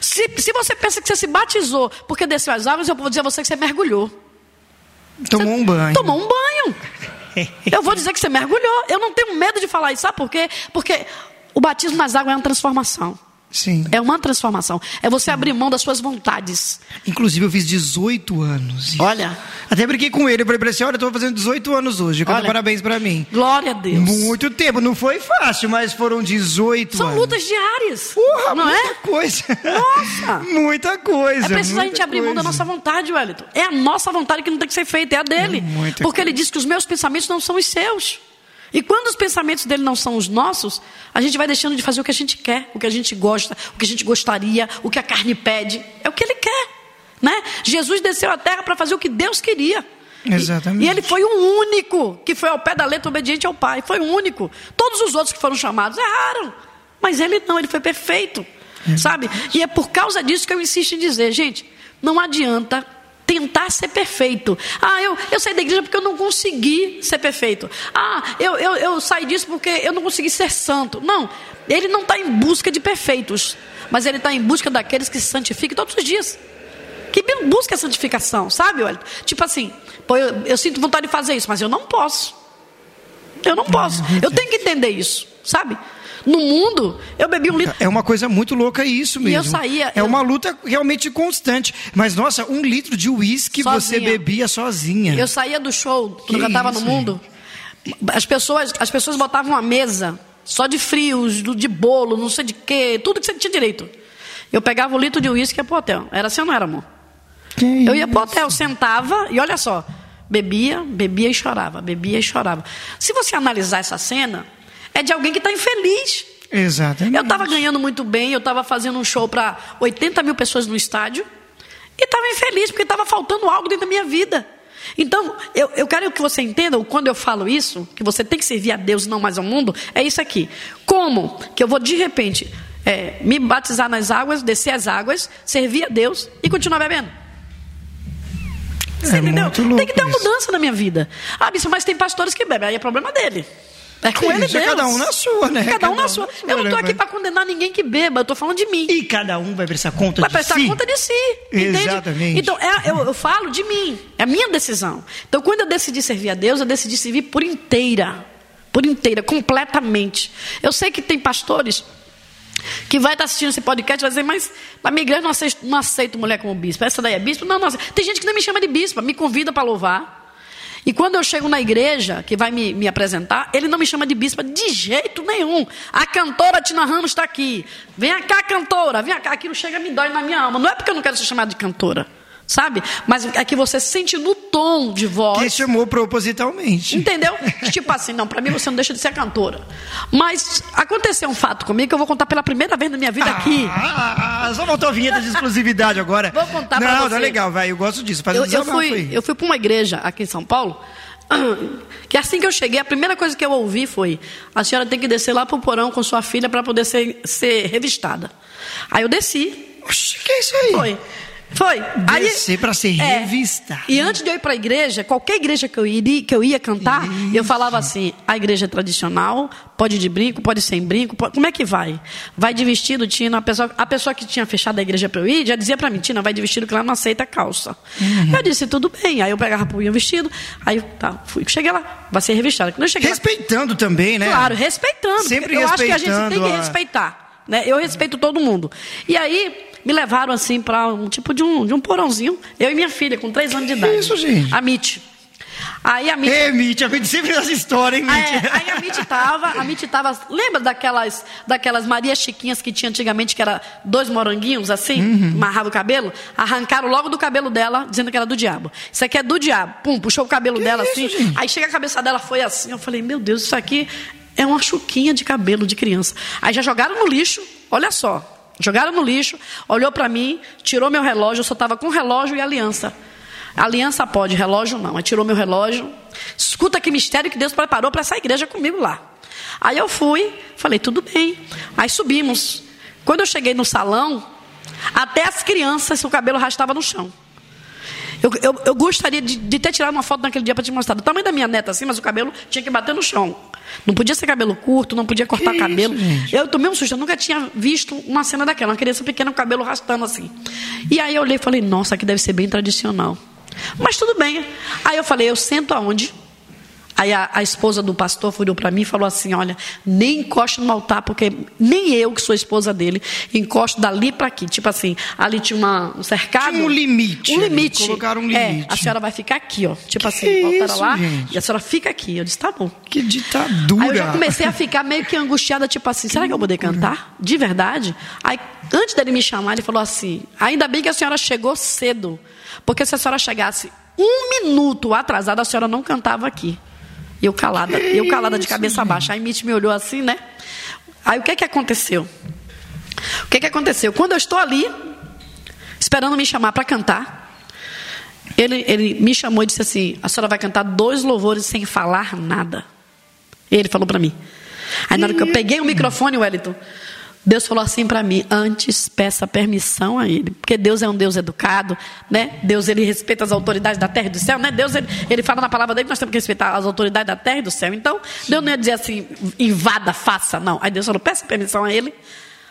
Se, se você pensa que você se batizou porque desceu as águas, eu vou dizer a você que você mergulhou. Tomou um banho. Tomou um banho. Eu vou dizer que você mergulhou. Eu não tenho medo de falar isso. Sabe por quê? Porque o batismo nas águas é uma transformação. Sim. É uma transformação. É você abrir mão das suas vontades. Inclusive, eu fiz 18 anos. Olha. Até brinquei com ele. Eu falei pra ele assim: olha, eu tô fazendo 18 anos hoje. Canta parabéns pra mim. Glória a Deus. Muito tempo. Não foi fácil, mas foram 18 São anos. lutas diárias. Porra, não muita é? coisa. Nossa. muita coisa. É preciso a gente abrir mão da coisa. nossa vontade, Wellington. É a nossa vontade que não tem que ser feita, é a dele. É Porque ele coisa. diz que os meus pensamentos não são os seus. E quando os pensamentos dele não são os nossos, a gente vai deixando de fazer o que a gente quer, o que a gente gosta, o que a gente gostaria, o que a carne pede. É o que ele quer. Né? Jesus desceu à terra para fazer o que Deus queria. E- Exatamente. E, ele foi o único que foi ao pé da letra obediente ao Pai. Foi o único. Todos os outros que foram chamados erraram. Mas ele não, ele foi perfeito. Sabe? E é por causa disso que eu insisto em dizer, gente, não adianta tentar ser perfeito. Ah, eu, eu saí da igreja porque eu não consegui ser perfeito. Ah, eu, eu, eu saí disso porque eu não consegui ser santo. Não, ele não está em busca de perfeitos, mas ele está em busca daqueles que se santificam todos os dias. Que busca a santificação, sabe, Wellington? Tipo assim, pô, eu, eu sinto vontade de fazer isso, mas eu não posso. Eu não posso. Eu tenho que entender isso, sabe? No mundo, eu bebi um litro. É uma coisa muito louca isso mesmo. eu saía- É eu- uma luta realmente constante. Mas, nossa, um litro de uísque você bebia sozinha. Eu saía do show, Que quando eu cantava isso, no mundo. As pessoas, as pessoas botavam uma mesa só de frios, de bolo, não sei de quê, tudo que você tinha direito. Eu pegava o litro de uísque e ia pro hotel. Era assim ou não era, amor? Que Eu ia pro hotel, sentava e olha só, Bebia, bebia e chorava, bebia e chorava. Se você analisar essa cena, é de alguém que está infeliz. Exatamente. Eu estava ganhando muito bem, eu estava fazendo um show para 80 mil pessoas no estádio e estava infeliz porque estava faltando algo dentro da minha vida. Então, eu, eu quero que você entenda, quando eu falo isso, que você tem que servir a Deus e não mais ao mundo, é isso aqui. Como que eu vou de repente é, me batizar nas águas, descer as águas, servir a Deus e continuar bebendo? Você É entendeu? Tem que ter uma isso. mudança na minha vida. Ah, mas tem pastores que bebem, aí é problema dele. É com ele Deus. cada um na sua, né? Cada um na sua. Eu não estou né, aqui para condenar ninguém que beba, eu estou falando de mim. E cada um vai prestar conta Vai de prestar si. conta de si. Entende? Exatamente. Então, é- eu, eu falo de mim. É a minha decisão. Então, quando eu decidi servir a Deus, eu decidi servir por inteira. Por inteira, completamente. Eu sei que tem pastores que vai estar assistindo esse podcast e vai dizer, mas na minha igreja não aceito, não aceito mulher como bispo. Essa daí é bispo? Não, não. aceito. Tem gente que não me chama de bispo, me convida para louvar. E quando eu chego na igreja, que vai me, me apresentar, ele não me chama de bispa de jeito nenhum. A cantora Tina Ramos está aqui. Vem cá, cantora, vem cá. Aquilo chega e me dói na minha alma. Não é porque eu não quero ser chamada de cantora, sabe? Mas é que você sente no tom de voz. Que chamou propositalmente. Entendeu? Tipo assim, não, pra mim você não deixa de ser cantora. Mas aconteceu um fato comigo que eu vou contar pela primeira vez na minha vida aqui. Ah, ah, só voltou a vinheta de exclusividade agora. Vou contar Não, pra tá você. legal, vai. Eu gosto disso. Faz um Eu, eu desabafo fui, aí. eu fui para uma igreja aqui em São Paulo, que assim que eu cheguei, a primeira coisa que eu ouvi foi: a senhora tem que descer lá pro porão com sua filha para poder ser, ser revistada. Aí eu desci, Oxi, que é isso aí? foi. Foi. Descer pra ser revistada. E antes de eu ir para a igreja, qualquer igreja que eu, iria, que eu ia cantar, eu falava assim: a igreja é tradicional, pode ir de brinco, pode sem brinco, pode- como é que vai? Vai de vestido, Tina. A pessoa, a pessoa que tinha fechado a igreja para eu ir já dizia para mim: Tina, vai de vestido que lá não aceita calça. Uhum. Eu disse: tudo bem. Aí eu pegava o meu vestido, aí tá, fui, cheguei lá, vai ser revistada. Quando eu cheguei lá, Respeitando também, né? Claro, respeitando. Sempre eu acho que a gente tem respeitando que a- respeitar. Né? Eu respeito todo mundo. E aí, me levaram assim para um tipo de um, de um porãozinho. Eu e minha filha, com três anos de idade. isso, gente? A Mitch. Aí a Mitch. Ê, Mitch, a gente sempre dessa história, hein, Mitch? É, aí a Mitch tava, a Mitch tava, lembra daquelas, daquelas Maria Chiquinhas que tinha antigamente, que era dois moranguinhos assim, Uhum. o cabelo? Arrancaram logo do cabelo dela, dizendo que era do diabo. Isso aqui é do diabo. Pum, puxou o cabelo dela isso, assim. gente? Aí chega a cabeça dela, foi assim. Eu falei, meu Deus, isso aqui é uma chuquinha de cabelo de criança. Aí já jogaram no lixo, olha só. Jogaram no lixo, olhou para mim, tirou meu relógio, eu só estava com relógio e aliança. Aliança pode, relógio não. Aí tirou meu relógio. Escuta que mistério que Deus preparou para essa igreja comigo lá. Aí eu fui, falei, tudo bem. Aí subimos. Quando eu cheguei no salão, até as crianças, o cabelo arrastava no chão. Eu, eu, eu gostaria de, de ter tirado uma foto naquele dia para te mostrar. Do tamanho da minha neta assim, mas o cabelo tinha que bater no chão. Não podia ser cabelo curto, não podia cortar Que cabelo. isso, eu tomei um susto, eu nunca tinha visto uma cena daquela, uma criança pequena com o cabelo arrastando assim. E aí eu olhei e falei, nossa, aqui deve ser bem tradicional. Mas tudo bem. Aí eu falei, eu sento aonde? Aí a, a esposa do pastor olhou para mim e falou assim: Olha, nem encoste no altar, porque nem eu, que sou esposa dele, encosto dali para aqui. Tipo assim, ali tinha uma, um cercado. Tinha um limite Um ali, limite. colocaram um É, limite. a senhora vai ficar aqui, ó. Tipo assim, Que o altar era isso, lá, gente? e a senhora fica aqui. Eu disse: Tá bom. Que ditadura. Aí eu já comecei a ficar meio que angustiada, tipo assim, será que eu vou poder cantar? De verdade? Aí, antes dele me chamar, ele falou assim: ainda bem que a senhora chegou cedo. Porque se a senhora chegasse um minuto atrasada, a senhora não cantava aqui. E eu calada, eu calada de cabeça baixa. Aí Mitch me olhou assim, né? Aí o que que aconteceu? O que que aconteceu? Quando eu estou ali, esperando me chamar para cantar, ele, ele me chamou e disse assim: a senhora vai cantar dois louvores sem falar nada. Ele falou para mim. Aí na hora que eu peguei o microfone, Wellington, Deus falou assim para mim: antes peça permissão a Ele, porque Deus é um Deus educado, né? Deus ele respeita as autoridades da terra e do céu, né? Deus ele, ele fala na palavra dele que nós temos que respeitar as autoridades da terra e do céu. Então Deus não ia dizer assim: invada, faça, não. Aí Deus falou: peça permissão a Ele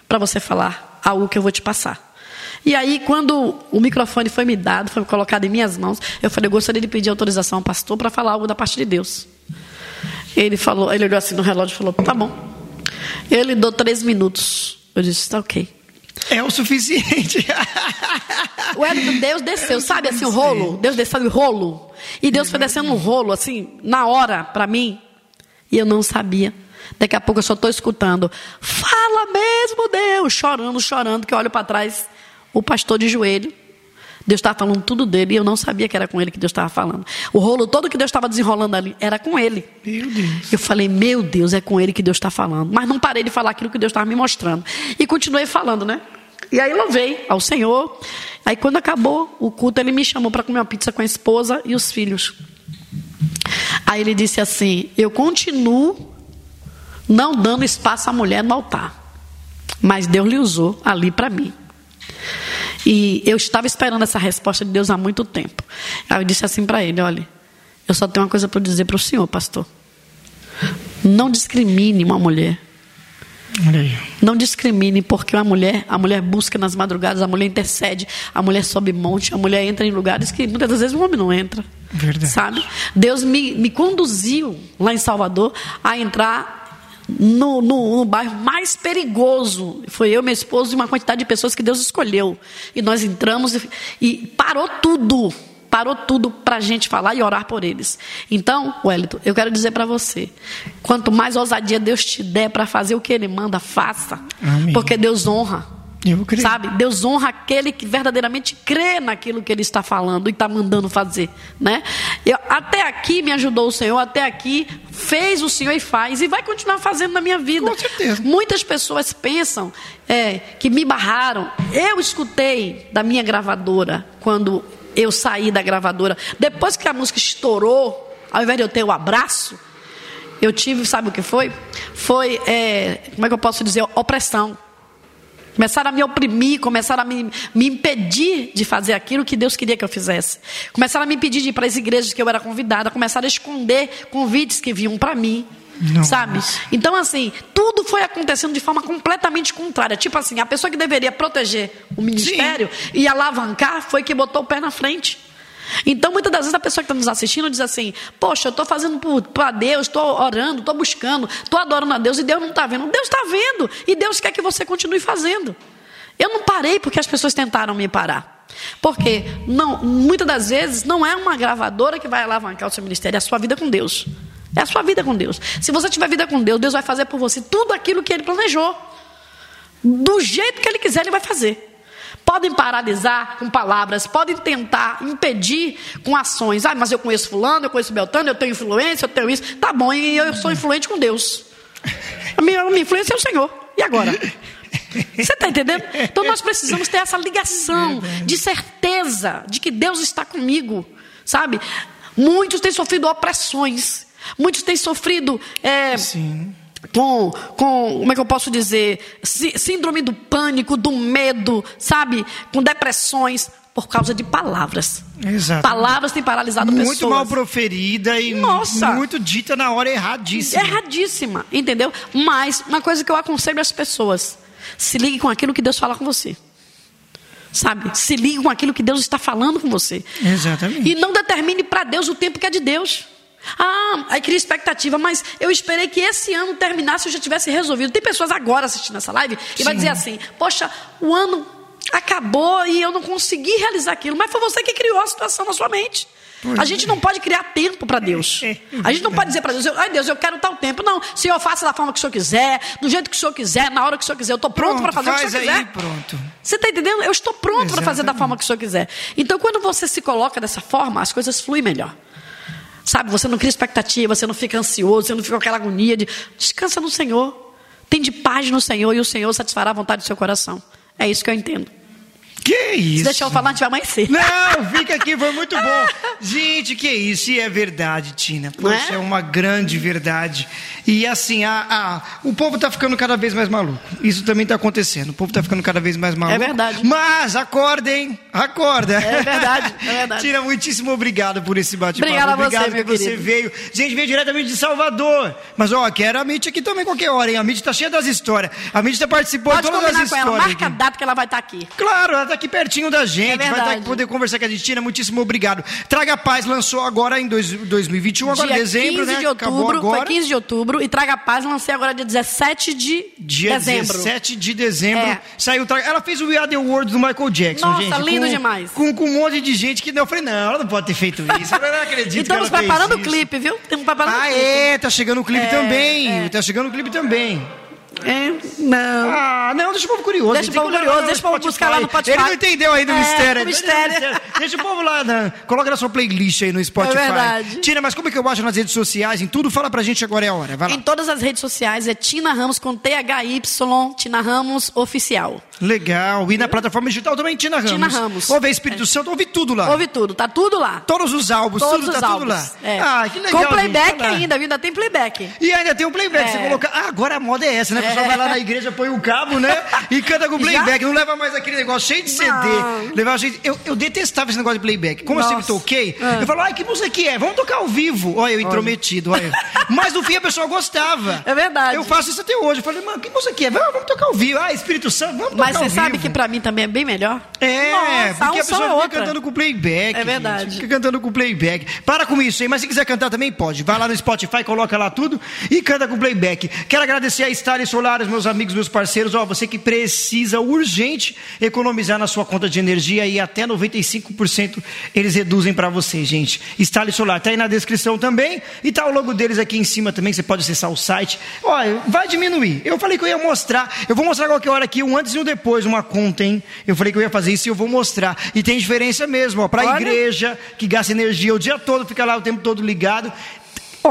para você falar algo que eu vou te passar. E aí, quando o microfone foi me dado, foi colocado em minhas mãos, eu falei: eu gostaria de pedir autorização ao pastor para falar algo da parte de Deus. Ele falou, ele olhou assim no relógio e falou: tá bom. Ele deu três minutos. Eu disse: tá ok. É o suficiente. O Wellington, Deus desceu, sabe assim, o rolo? Deus desceu o rolo. E Deus foi descendo um rolo, assim, na hora, para mim. E eu não sabia. Daqui a pouco eu só estou escutando. Fala mesmo, Deus! Chorando, chorando, que eu olho para trás. O pastor de joelho. Deus estava falando tudo dele e eu não sabia que era com ele que Deus estava falando. O rolo todo que Deus estava desenrolando ali era com ele. Meu Deus. Eu falei, meu Deus, é com ele que Deus está falando. Mas não parei de falar aquilo que Deus estava me mostrando. E continuei falando, né? E aí louvei ao Senhor. Aí quando acabou o culto, ele me chamou para comer uma pizza com a esposa e os filhos. Aí ele disse assim: Eu continuo não dando espaço à mulher no altar. Mas Deus lhe usou ali para mim. E eu estava esperando essa resposta de Deus há muito tempo. Aí eu disse assim para ele: Olha, eu só tenho uma coisa para dizer para o senhor, pastor. Não discrimine uma mulher. Não discrimine, porque uma mulher, a mulher busca nas madrugadas, a mulher intercede, a mulher sobe monte, a mulher entra em lugares que muitas das vezes o homem não entra. Verdade. Sabe? Deus me, me conduziu lá em Salvador a entrar no, no, no, bairro mais perigoso. Foi eu, meu esposo e uma quantidade de pessoas que Deus escolheu. E nós entramos e, e parou tudo. Parou tudo para a gente falar e orar por eles. Então, Wellington, eu quero dizer para você: quanto mais ousadia Deus te der para fazer o que Ele manda, faça. Amém. Porque Deus honra. Sabe? Deus honra aquele que verdadeiramente crê naquilo que ele está falando e está mandando fazer, né? Eu, até aqui me ajudou o Senhor, até aqui fez o Senhor e faz e vai continuar fazendo na minha vida. Com certeza. Muitas pessoas pensam é, que me barraram. Eu escutei da minha gravadora quando eu saí da gravadora, depois que a música estourou, ao invés de eu ter o abraço, eu tive, sabe o que foi? Foi, é, como é que eu posso dizer, opressão. Começaram a me oprimir, começaram a me, me, impedir de fazer aquilo que Deus queria que eu fizesse. Começaram a me impedir de ir para as igrejas que eu era convidada, começaram a esconder convites que vinham para mim. Não. Sabe? Então, assim, tudo foi acontecendo de forma completamente contrária. Tipo assim, a pessoa que deveria proteger o ministério Sim. e alavancar foi que botou o pé na frente. Então, muitas das vezes a pessoa que está nos assistindo diz assim: Poxa, eu estou fazendo para Deus, estou orando, estou buscando, estou adorando a Deus e Deus não está vendo. Deus está vendo e Deus quer que você continue fazendo. Eu não parei porque as pessoas tentaram me parar. Porque não, muitas das vezes não é uma gravadora que vai alavancar o seu ministério, é a sua vida com Deus. É a sua vida com Deus. Se você tiver vida com Deus, Deus vai fazer por você tudo aquilo que Ele planejou. Do jeito que Ele quiser, Ele vai fazer. Podem paralisar com palavras, podem tentar impedir com ações. Ah, mas eu conheço fulano, eu conheço Beltano, eu tenho influência, eu tenho isso. Tá bom, e eu sou influente com Deus. A minha, a minha influência é o Senhor. E agora? Você está entendendo? Então nós precisamos ter essa ligação de certeza de que Deus está comigo, sabe? Muitos têm sofrido opressões, muitos têm sofrido é, Sim com, com, como é que eu posso dizer, síndrome do pânico, do medo, sabe? Com depressões por causa de palavras. Exato. Palavras têm paralisado muito pessoas. Muito mal proferida e Nossa. muito dita na hora erradíssima. Erradíssima, entendeu? Mas uma coisa que eu aconselho às pessoas: se ligue com aquilo que Deus fala com você. Sabe? Se ligue com aquilo que Deus está falando com você. Exatamente. E não determine para Deus o tempo que é de Deus. Ah, aí cria expectativa, mas eu esperei que esse ano terminasse e eu já tivesse resolvido. Tem pessoas agora assistindo essa live e Sim. vai dizer assim: Poxa, o ano acabou e eu não consegui realizar aquilo. Mas foi você que criou a situação na sua mente. Pois a gente não pode criar tempo para Deus. É, é a gente não pode dizer para Deus, ai Deus, eu quero tal tempo. Não, Senhor, faça da forma que o Senhor quiser, do jeito que o Senhor quiser, na hora que o Senhor quiser. Eu estou pronto, para fazer faz o que o Senhor aí, quiser. Pronto. Você está entendendo? Eu estou pronto para fazer da forma que o Senhor quiser. Então, quando você se coloca dessa forma, as coisas fluem melhor. Sabe, você não cria expectativa, você não fica ansioso, você não fica com aquela agonia de descansa no Senhor. Tem de paz no Senhor e o Senhor satisfará a vontade do seu coração. É isso que eu entendo. Que isso? Se deixar eu falar, a gente vai amanhecer. Não, fica aqui, foi muito bom. Gente, que isso? E é verdade, Tina. Poxa, é? é? uma grande verdade. E assim, a, a, o povo está ficando cada vez mais maluco. Isso também está acontecendo. O povo está ficando cada vez mais maluco. É verdade. Mas acordem, acorda. É verdade, é verdade. Tina, muitíssimo obrigado por esse bate-papo. Obrigado, obrigado você, que você veio. Gente, veio diretamente de Salvador. Mas ó, quero a Mitty aqui também qualquer hora, hein? A Mitty está cheia das histórias. A Mitty está participando Pode de todas as histórias. Com ela. Marca aqui. a data que ela vai estar tá aqui. Claro, ela está aqui pertinho da gente. É vai estar poder conversar com a gente. Tina, muitíssimo obrigado. Traga Paz lançou agora em dois, 2021, agora dia dezembro, 15 né? De outubro, Foi 15 de outubro e Traga Paz lancei agora dia 17 de dia dezembro. 17 de dezembro. É. Saiu Ela fez o We Are The World do Michael Jackson, Nossa, gente. lindo com, demais. Com, com, um monte de gente que não. Eu falei, não, ela não pode ter feito isso. Eu não acredito e estamos preparando o clipe, viu? Estamos preparando ah, o clipe. é, tá chegando o clipe É, também. é. Tá chegando o clipe também. É, não. Ah, não, deixa o povo curioso. Deixa o povo curioso, deixa o povo buscar lá no Spotify. Ele não entendeu ainda o É, mistério. o mistério. Deixa o povo lá, né? coloca na sua playlist aí no Spotify. É verdade. Tina, mas como é que eu baixo nas redes sociais, em tudo? Fala pra gente agora é a hora, vai lá. Em todas as redes sociais é Tina Ramos com THY, Tina Ramos Oficial. Legal. E na plataforma digital também, Tina Ramos. Tina Ramos. Ouve Espírito Santo, ouve tudo lá. Ouve tudo, tá tudo lá. Todos os álbuns, Todos tudo os tá álbuns. tudo lá. É. Ah, que legal. Com playback gente. Ainda, viu? Ainda tem playback. E ainda tem o playback. É. Você coloca. Ah, agora a moda é essa, né? A pessoa É. vai lá na igreja, põe o cabo, né? E canta com Já? playback. Não leva mais aquele negócio cheio de CD. Não. Levava gente... eu, eu detestava esse negócio de playback. Como eu Nossa. sempre toquei, Ah. eu falo, ai, que música que é? Vamos tocar ao vivo. Olha, eu intrometido, olha. Mas no fim a pessoa gostava. É verdade. Eu faço isso até hoje. Eu falei, mano, que música que é? Vamos, vamos tocar ao vivo. Ah, Espírito Santo, vamos tocar Mas você sabe vivo. que pra mim também é bem melhor. É, Nossa, porque a pessoa fica outra. cantando com playback. É verdade. gente, Fica cantando com playback. Para com isso aí, mas se quiser cantar também pode. Vai lá no Spotify, coloca lá tudo e canta com playback. Quero agradecer a Style Solares, meus amigos, meus parceiros. Ó, você que precisa urgente economizar na sua conta de energia e até 95% eles reduzem para você, gente. Style Solar tá aí na descrição também e tá o logo deles aqui em cima também. Você pode acessar o site. Olha, vai diminuir. Eu falei que eu ia mostrar. Eu vou mostrar qualquer hora aqui um antes e um depois, uma conta, hein? Eu falei que eu ia fazer isso e eu vou mostrar. E tem diferença mesmo, ó, para Olha. igreja que gasta energia o dia todo, fica lá o tempo todo ligado.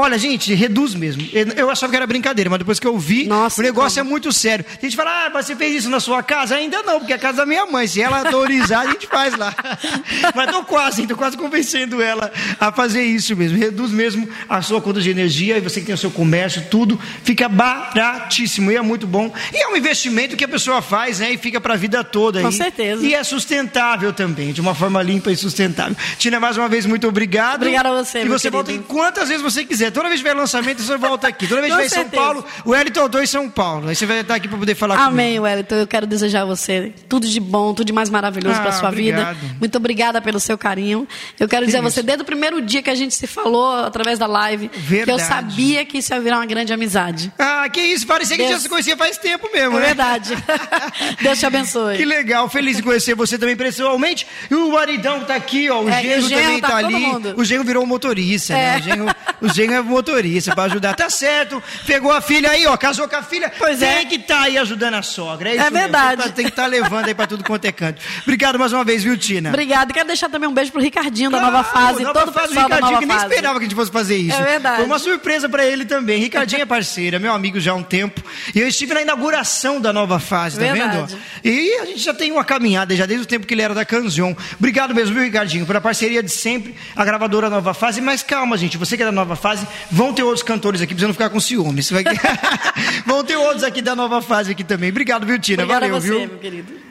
Olha, gente, reduz mesmo. Eu achava que era brincadeira, mas depois que eu vi, Nossa, o negócio como? é muito sério. A gente fala, ah, mas você fez isso na sua casa? Ainda não, porque é a casa da minha mãe. Se ela autorizar, a gente faz lá. mas tô quase, tô quase convencendo ela a fazer isso mesmo. Reduz mesmo a sua conta de energia e você que tem o seu comércio, tudo fica baratíssimo e é muito bom. E é um investimento que a pessoa faz, né? E fica para a vida toda. Com aí. certeza. E é sustentável também, de uma forma limpa e sustentável. Tina, mais uma vez, muito obrigado. Obrigada a você, E você volta em querido. quantas vezes você quiser. Toda vez que tiver lançamento, você volta aqui. Toda vez que tiver em São. Paulo, o Wellington em São Paulo. Aí você vai estar aqui para poder falar comigo. Amém, Wellington. Eu quero desejar a você tudo de bom, tudo de mais maravilhoso Ah, para sua obrigado. vida. Muito obrigada pelo seu carinho. Eu quero dizer a você, desde o primeiro dia que a gente se falou através da live, que eu Verdade. sabia que isso ia virar uma grande amizade. Ah, que isso. Parecia que a gente já Deus- se conhecia faz tempo mesmo, É né? verdade. Deus te abençoe. Que legal, feliz em conhecer você também pessoalmente. E o maridão tá aqui, ó. O É, genro também tá tá, todo ali. mundo. O genro virou motorista, né? É. O genro, o genro é motorista para ajudar. Tá certo, pegou a filha aí, ó, casou com a filha. Pois tem é. que tá aí ajudando a sogra. É, isso É verdade. Tem que tá- Tem que estar levando aí para tudo quanto é canto. Obrigado mais uma vez, viu, Tina? Obrigada. Quero deixar também um beijo pro Ricardinho da Claro, Nova Fase, nova todo o fase, da Ricardinho, que nem Fase. esperava que a gente fosse fazer isso. É verdade. Foi uma surpresa para ele também. Ricardinho é parceira, meu amigo já há um tempo. E eu estive na inauguração da nova fase, tá Verdade. vendo? E a gente já tem uma caminhada, já desde o tempo que ele era da Canzion. Obrigado mesmo, viu, Ricardinho, pela parceria de sempre, a gravadora Nova Fase. Mas calma, gente, você que é da Nova Fase, vão ter outros cantores aqui, pra você não ficar com ciúmes. Vai... vão ter outros aqui da Nova Fase aqui também. Obrigado, viu, Tina? Obrigada Valeu, a você, viu? meu querido.